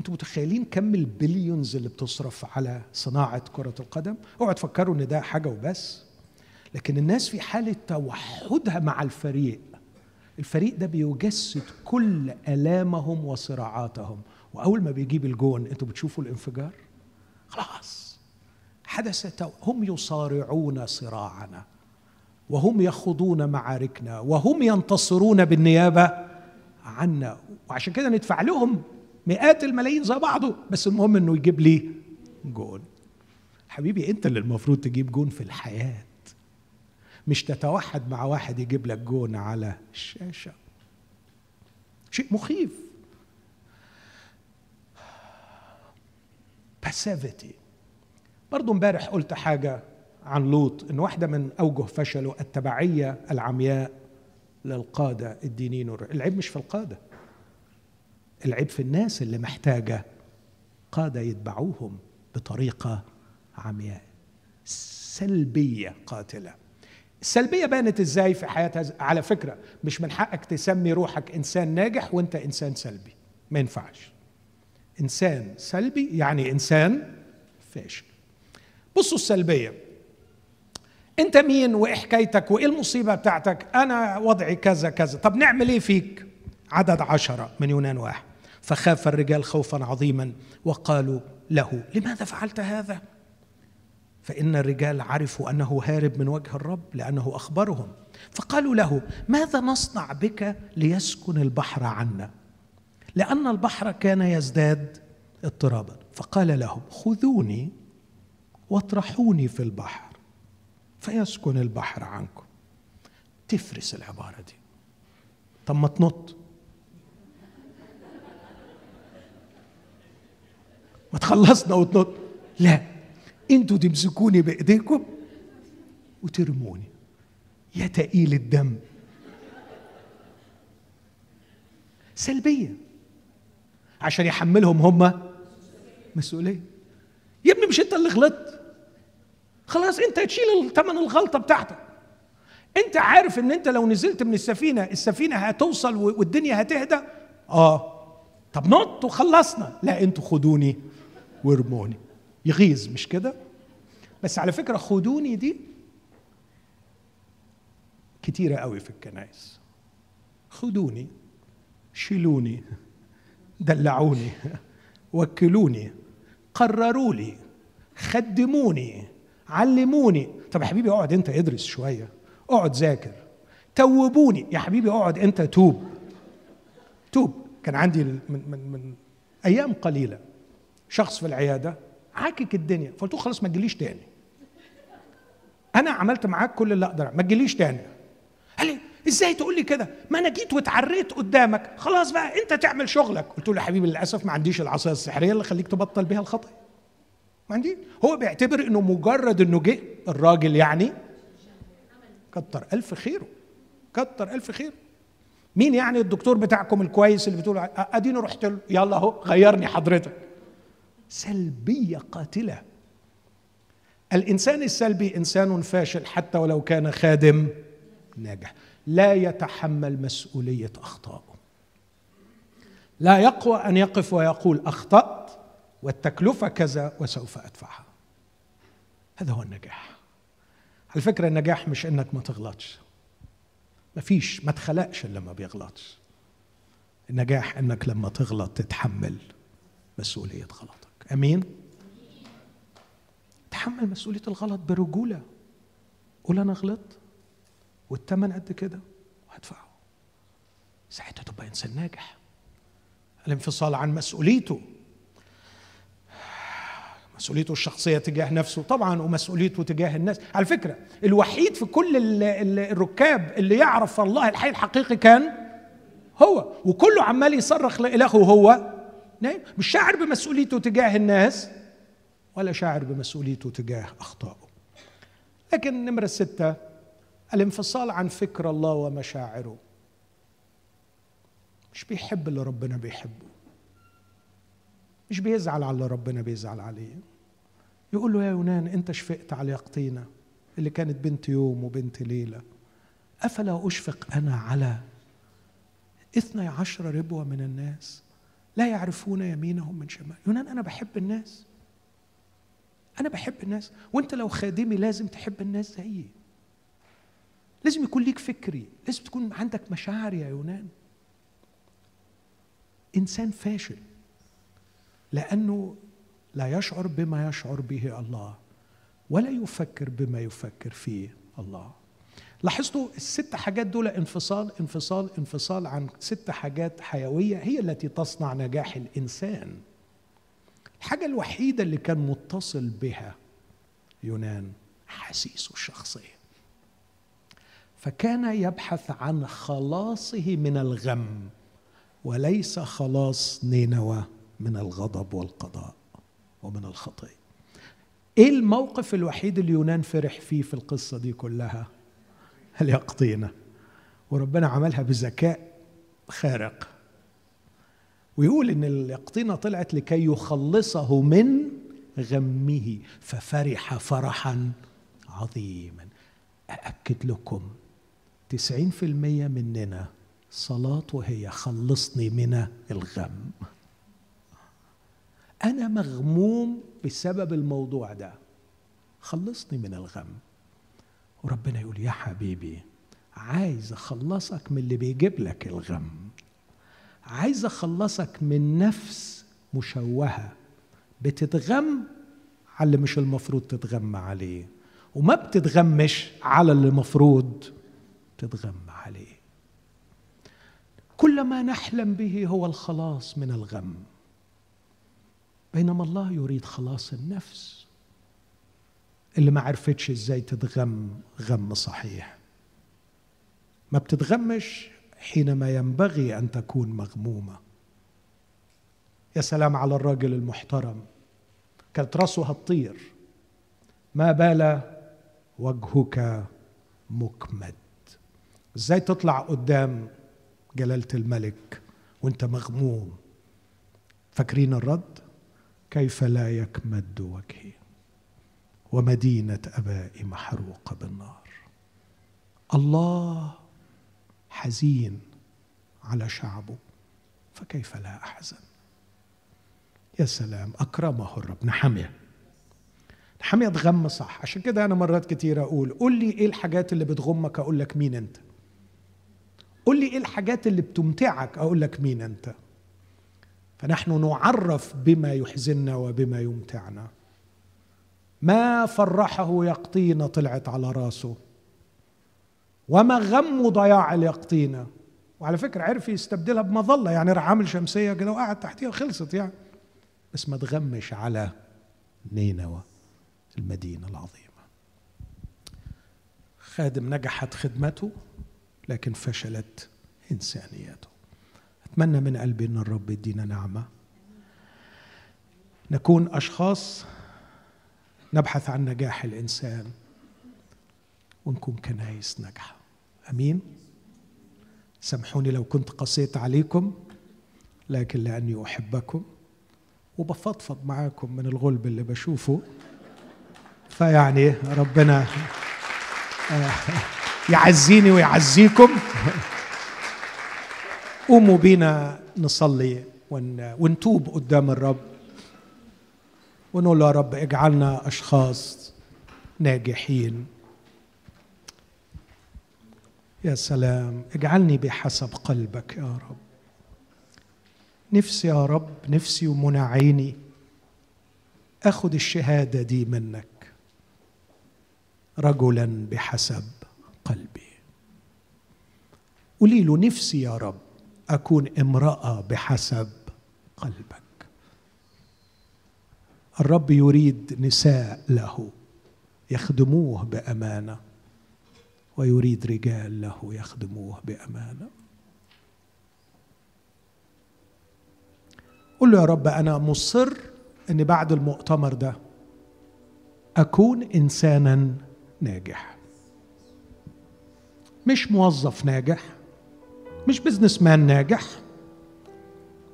أنتوا متخيلين كم ال billions اللي بتصرف على صناعة كرة القدم؟ اوعوا تفكروا ان ده حاجة وبس. لكن الناس في حالة توحدها مع الفريق. الفريق ده بيجسد كل آلامهم وصراعاتهم. وأول ما بيجيب الجون أنتوا بتشوفوا الانفجار؟ خلاص. حدث هم يصارعون صراعنا. وهم يخوضون معاركنا. وهم ينتصرون بالنيابة عنا. وعشان كده ندفع لهم مئات الملايين زي بعضه بس المهم إنه يجيب لي جون. حبيبي أنت اللي المفروض تجيب جون في الحياة. مش تتوحد مع واحد يجيب لك جون على الشاشة. شيء مخيف. Passivity برضه امبارح قلت حاجة عن لوط إن واحدة من أوجه فشله التبعية العمياء للقادة الدينيين العيب مش في القادة. العيب في الناس اللي محتاجة قادة يتبعوهم بطريقة عمياء. سلبية قاتلة. السلبية بانت إزاي في حياتها على فكرة مش من حقك تسمي روحك إنسان ناجح وأنت إنسان سلبي. ما ينفعش. إنسان سلبي يعني إنسان فاشل. بصوا السلبية. أنت مين وإيه حكايتك وإيه المصيبة بتاعتك؟ أنا وضعي كذا كذا. طب نعمل إيه فيك؟ عدد عشرة من يونان واحد. فخاف الرجال خوفا عظيما وقالوا له لماذا فعلت هذا؟ فإن الرجال عرفوا أنه هارب من وجه الرب لأنه أخبرهم. فقالوا له ماذا نصنع بك ليسكن البحر عنا؟ لأن البحر كان يزداد اضطرابا. فقال لهم خذوني واطرحوني في البحر فيسكن البحر عنكم. تفرس العبارة دي. طب ما تنط. ما تخلصنا وتنط. لا أنتوا تمسكوني بإيديكم وترموني. يا تقيل الدم. سلبية. عشان يحملهم هم مسؤولية. يا ابني مش انت اللي غلطت. خلاص انت تشيل ثمن الغلطة بتاعتك. انت عارف ان انت لو نزلت من السفينة السفينة هتوصل والدنيا هتهدى. آه. طب نط وخلصنا. لا أنتوا خدوني. وارموني يغيظ مش كده؟ بس على فكرة خدوني دي كتيرة قوي في الكنائس. خدوني شيلوني دلعوني وكلوني قرروا لي خدموني علموني. طب يا حبيبي اقعد انت ادرس شوية اقعد ذاكر. توبوني. يا حبيبي اقعد انت توب. توب. كان عندي من من من أيام قليلة. شخص في العيادة عاكك الدنيا. فقلت له خلاص ما تجيليش تاني. أنا عملت معاك كل اللي أقدر. ما تجيليش تاني. قال لي إزاي تقول لي كده؟ ما أنا جيت واتعريت قدامك. خلاص بقى أنت تعمل شغلك. قلت له يا حبيبي للأسف ما عنديش العصايه السحرية اللي خليك تبطل بيها الخطأ. ما عندي. هو بيعتبر إنه مجرد إنه جه الراجل يعني كتر ألف خيره. كتر ألف خيره. مين يعني الدكتور بتاعكم الكويس اللي بتقول أديني رحت له. يلا أهو غيرني حضرتك. سلبية قاتلة. الإنسان السلبي إنسان فاشل حتى ولو كان خادم ناجح. لا يتحمل مسؤولية أخطائه. لا يقوى أن يقف ويقول أخطأت والتكلفة كذا وسوف أدفعها. هذا هو النجاح. على فكره النجاح مش إنك ما تغلطش. ما فيش ما تخلقش إلا ما بيغلطش. النجاح إنك لما تغلط تتحمل مسؤولية غلطك أمين؟ تحمل مسؤولية الغلط برجولة. قول أنا غلطت. والثمن قد كده. وهدفعه. ساعتها تبقى إنسان ناجح. الانفصال عن مسؤوليته. مسؤوليته الشخصية تجاه نفسه. طبعا ومسؤوليته تجاه الناس. على فكرة الوحيد في كل الركاب اللي يعرف الله الحي الحقيقي كان هو. وكله عمال يصرخ لإلهه وهو نايم مش شاعر بمسؤوليته تجاه الناس ولا شاعر بمسؤوليته تجاه أخطائه. لكن نمرة ستة الانفصال عن فكر الله ومشاعره. مش بيحب اللي ربنا بيحبه. مش بيزعل على اللي ربنا بيزعل عليه. يقول له يا يونان انت شفقت على يقطينة اللي كانت بنت يوم وبنت ليلة. أفلا أشفق أنا على اثني عشر ربوة من الناس؟ لا يعرفون يمينهم من شمال يونان أنا بحب الناس. أنا بحب الناس. وأنت لو خادمي لازم تحب الناس زيي. لازم يكون ليك فكري. لازم تكون عندك مشاعر يا يونان. إنسان فاشل. لأنه لا يشعر بما يشعر به الله ولا يفكر بما يفكر فيه الله. لاحظتوا الست حاجات دول انفصال انفصال انفصال عن ست حاجات حيوية هي التي تصنع نجاح الإنسان. الحاجة الوحيدة اللي كان متصل بها يونان حسيسه الشخصية. فكان يبحث عن خلاصه من الغم وليس خلاص نينوى من الغضب والقضاء ومن الخطيه إيه الموقف الوحيد اللي يونان فرح فيه في القصة دي كلها؟ اليقطينه وربنا عملها بذكاء خارق. ويقول إن اليقطينه طلعت لكي يخلصه من غمه ففرح فرحا عظيما. أأكد لكم تسعين في المية مننا صلاته هي خلصني من الغم. أنا مغموم بسبب الموضوع ده. خلصني من الغم. وربنا يقول يا حبيبي عايز أخلصك من اللي بيجيب لك الغم. عايز أخلصك من نفس مشوهة بتتغم على اللي مش المفروض تتغم عليه. وما بتتغمش على اللي المفروض تتغم عليه. كل ما نحلم به هو الخلاص من الغم. بينما الله يريد خلاص النفس اللي ما عرفتش إزاي تتغم غم صحيح. ما بتتغمش حينما ينبغي أن تكون مغمومة. يا سلام على الراجل المحترم. كانت راسه هتطير. ما بال وجهك مكمد. إزاي تطلع قدام جلالة الملك وانت مغموم؟ فاكرين الرد؟ كيف لا يكمد وجهي؟ ومدينة ابائي محروقه بالنار. الله حزين على شعبه فكيف لا أحزن؟ يا سلام أكرمه الرب. نحميه. نحميه تغم صح. عشان كده أنا مرات كتير أقول قول لي إيه الحاجات اللي بتغمك أقول لك مين أنت؟ قول لي إيه الحاجات اللي بتمتعك أقول لك مين أنت؟ فنحن نعرف بما يحزننا وبما يمتعنا. ما فرحه يقطينة طلعت على راسه. وما غم ضياع اليقطينة وعلى فكرة عرف يستبدلها بمظلة. يعني راح عامل شمسية كده وقعد تحتيها وخلصت يعني. بس ما تغمش على نينوى المدينة العظيمة. خادم نجحت خدمته لكن فشلت إنسانيته. أتمنى من قلبي أن الرب يدينا نعمة. نكون أشخاص نبحث عن نجاح الإنسان ونكون كنايس ناجحة. أمين؟ سامحوني لو كنت قسيت عليكم لكن لأني أحبكم وبفضفض معاكم من الغلب اللي بشوفه. فيعني ربنا آه، يعزيني ويعزيكم. قوموا بينا نصلي ونتوب قدام الرب. ونقول له يا رب اجعلنا أشخاص ناجحين. يا سلام اجعلني بحسب قلبك يا رب. نفسي يا رب نفسي ومنى عيني. اخذ الشهادة دي منك. رجلا بحسب قلبي. قولي له نفسي يا رب أكون امرأة بحسب قلبك. الرب يريد نساء له يخدموه بأمانة ويريد رجال له يخدموه بأمانة. قل له يا رب أنا مصر ان بعد المؤتمر ده أكون إنسانا ناجح. مش موظف ناجح مش بزنس مان ناجح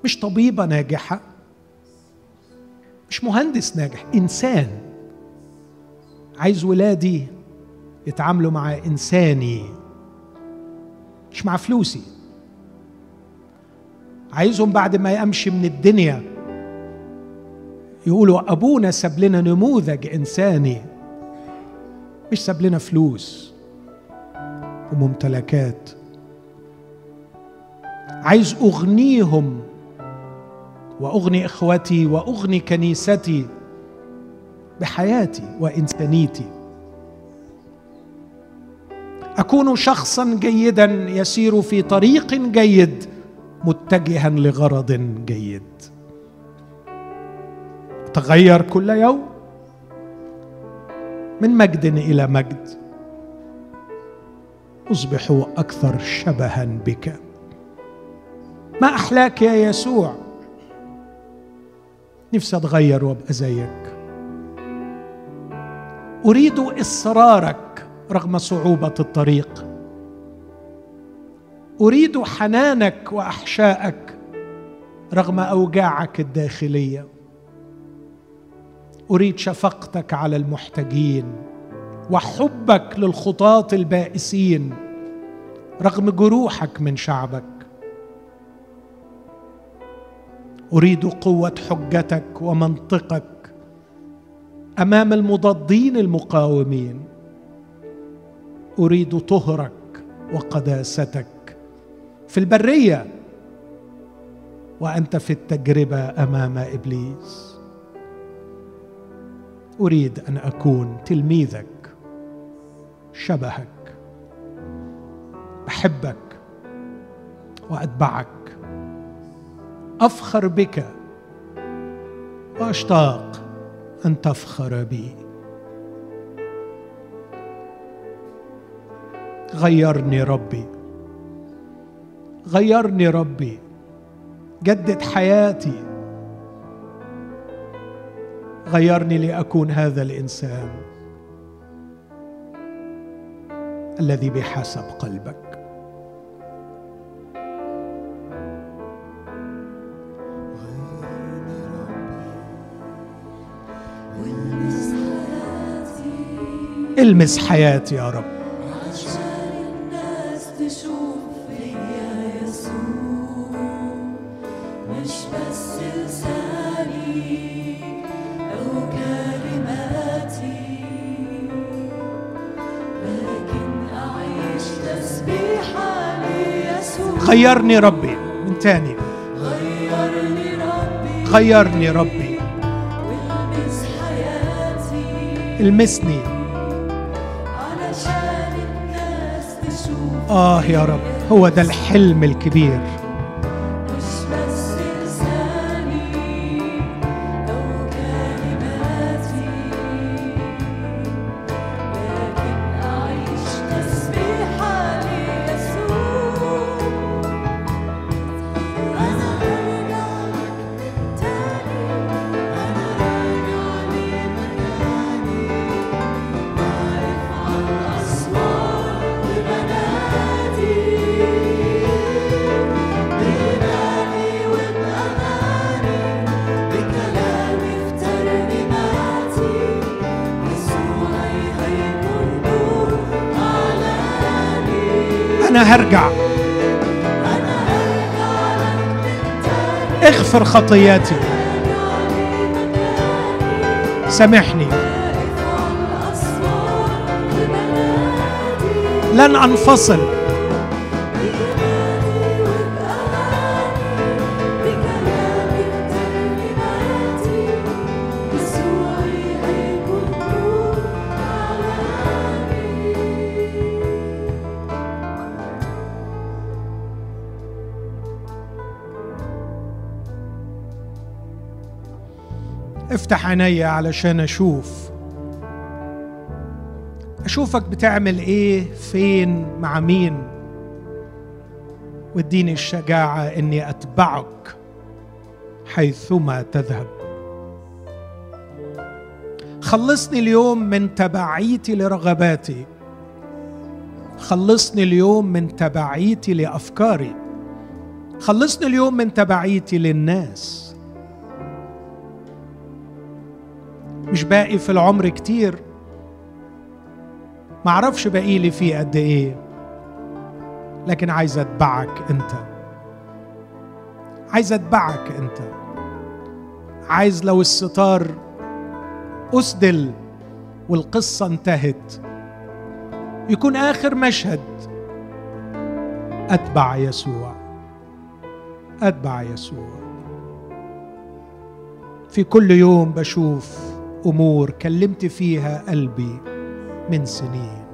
مش طبيبة ناجحة مش مهندس ناجح إنسان. عايز ولادي يتعاملوا مع إنساني. مش مع فلوسي. عايزهم بعد ما يمشي من الدنيا يقولوا أبونا ساب لنا نموذج إنساني. مش ساب لنا فلوس وممتلكات. عايز أغنيهم وأغني إخوتي وأغني كنيستي بحياتي وإنسانيتي. أكون شخصا جيدا يسير في طريق جيد متجها لغرض جيد. تغير كل يوم؟ من مجد إلى مجد. أصبح أكثر شبها بك. ما أحلاك يا يسوع؟ نفسي أتغير وابقى زيك أريد إصرارك رغم صعوبة الطريق. أريد حنانك وأحشائك رغم أوجاعك الداخلية. أريد شفقتك على المحتاجين وحبك للخطاة البائسين رغم جروحك من شعبك. أريد قوة حجتك ومنطقك أمام المضادين المقاومين. أريد طهرك وقداستك في البرية وأنت في التجربة أمام إبليس. أريد أن أكون تلميذك شبهك أحبك وأتبعك. أفخر بك. وأشتاق أن تفخر بي. غيرني ربي. غيرني ربي. جدد حياتي. غيرني لأكون هذا الإنسان الذي بحسب قلبك. لكن أعيش تسبيحة ليسوع غيرني ربي من تاني. غيرني ربي. غيرني ربي حياتي. المسني. آه يا رب هو ده الحلم الكبير. اغفر خطياتي. سامحني. لن أنفصل. عيني علشان أشوف. أشوفك بتعمل إيه فين مع مين؟ واديني الشجاعة إني أتبعك حيثما تذهب. خلصني اليوم من تبعيتي لرغباتي. خلصني اليوم من تبعيتي لأفكاري. خلصني اليوم من تبعيتي للناس. باقي في العمر كتير. معرفش باقي لي فيه قد إيه لكن عايز اتبعك انت. عايز اتبعك انت. عايز لو الستار اسدل والقصة انتهت يكون آخر مشهد. أتبع يسوع. أتبع يسوع. في كل يوم بشوف أمور كلمت فيها قلبي من سنين.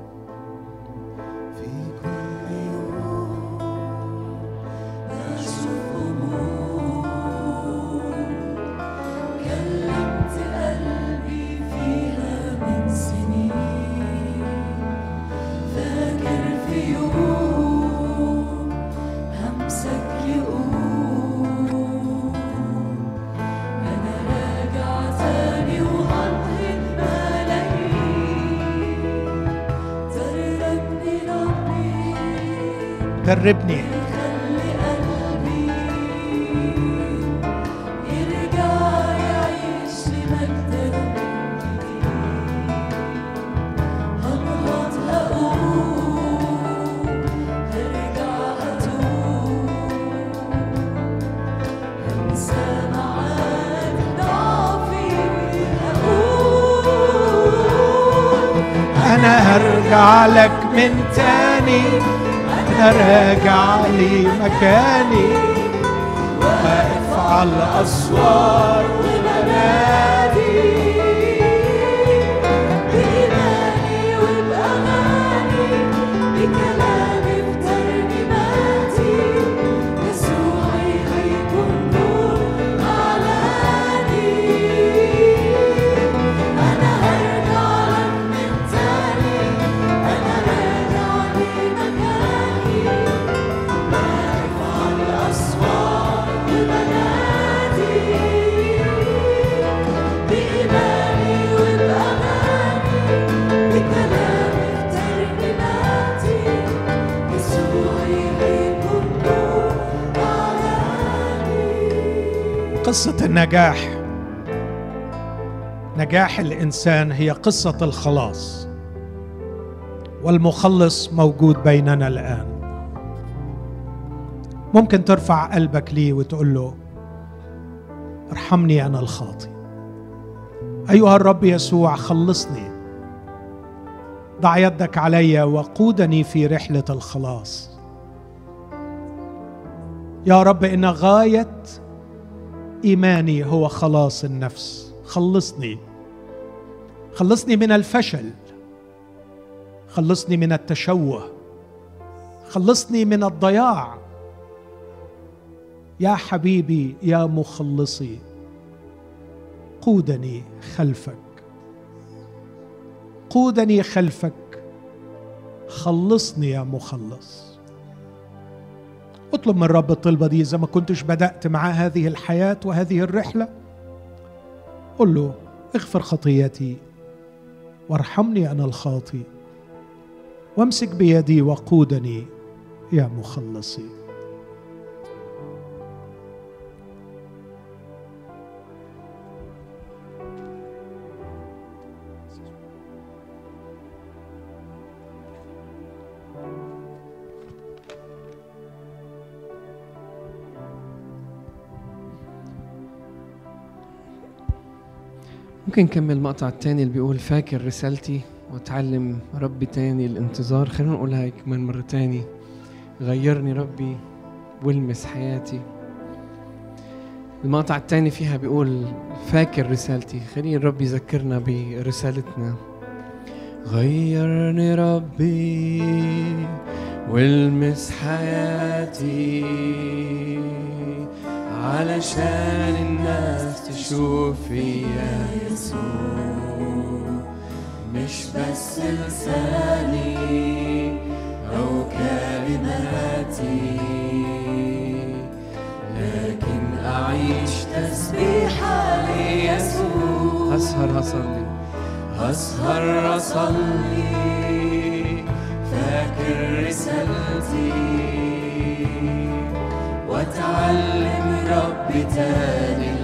النجاح نجاح الإنسان هي قصة الخلاص. والمخلص موجود بيننا الآن. ممكن ترفع قلبك ليه وتقول له ارحمني أنا الخاطي أيها الرب يسوع خلصني. ضع يدك علي وقودني في رحلة الخلاص. يا رب إن غاية إيماني هو خلاص النفس. خلصني. خلصني من الفشل. خلصني من التشوه. خلصني من الضياع. يا حبيبي يا مخلصي قودني خلفك. قودني خلفك. خلصني يا مخلص. اطلب من رب الطلبة دي إذا ما كنتش بدأت معاه هذه الحياة وهذه الرحلة قل له اغفر خطيتي وارحمني أنا الخاطي وامسك بيدي وقودني يا مخلصي. ممكن نكمل المقطع التاني اللي بيقول فاكر رسالتي واتعلم ربي تاني الانتظار. خلينا نقولها كمان مرة تاني غيرني ربي والمس حياتي. المقطع التاني فيها بيقول فاكر رسالتي. خلينا الرب يذكرنا برسالتنا. غيرني ربي والمس حياتي. علشان الناس تشوف فيا يسوع. مش بس لساني أو كلماتي لكن أعيش تسبيحة ليسوع. هسهر هصلي هسهر أصلي. فاكر رسالتي. واتعلم ربي تاني.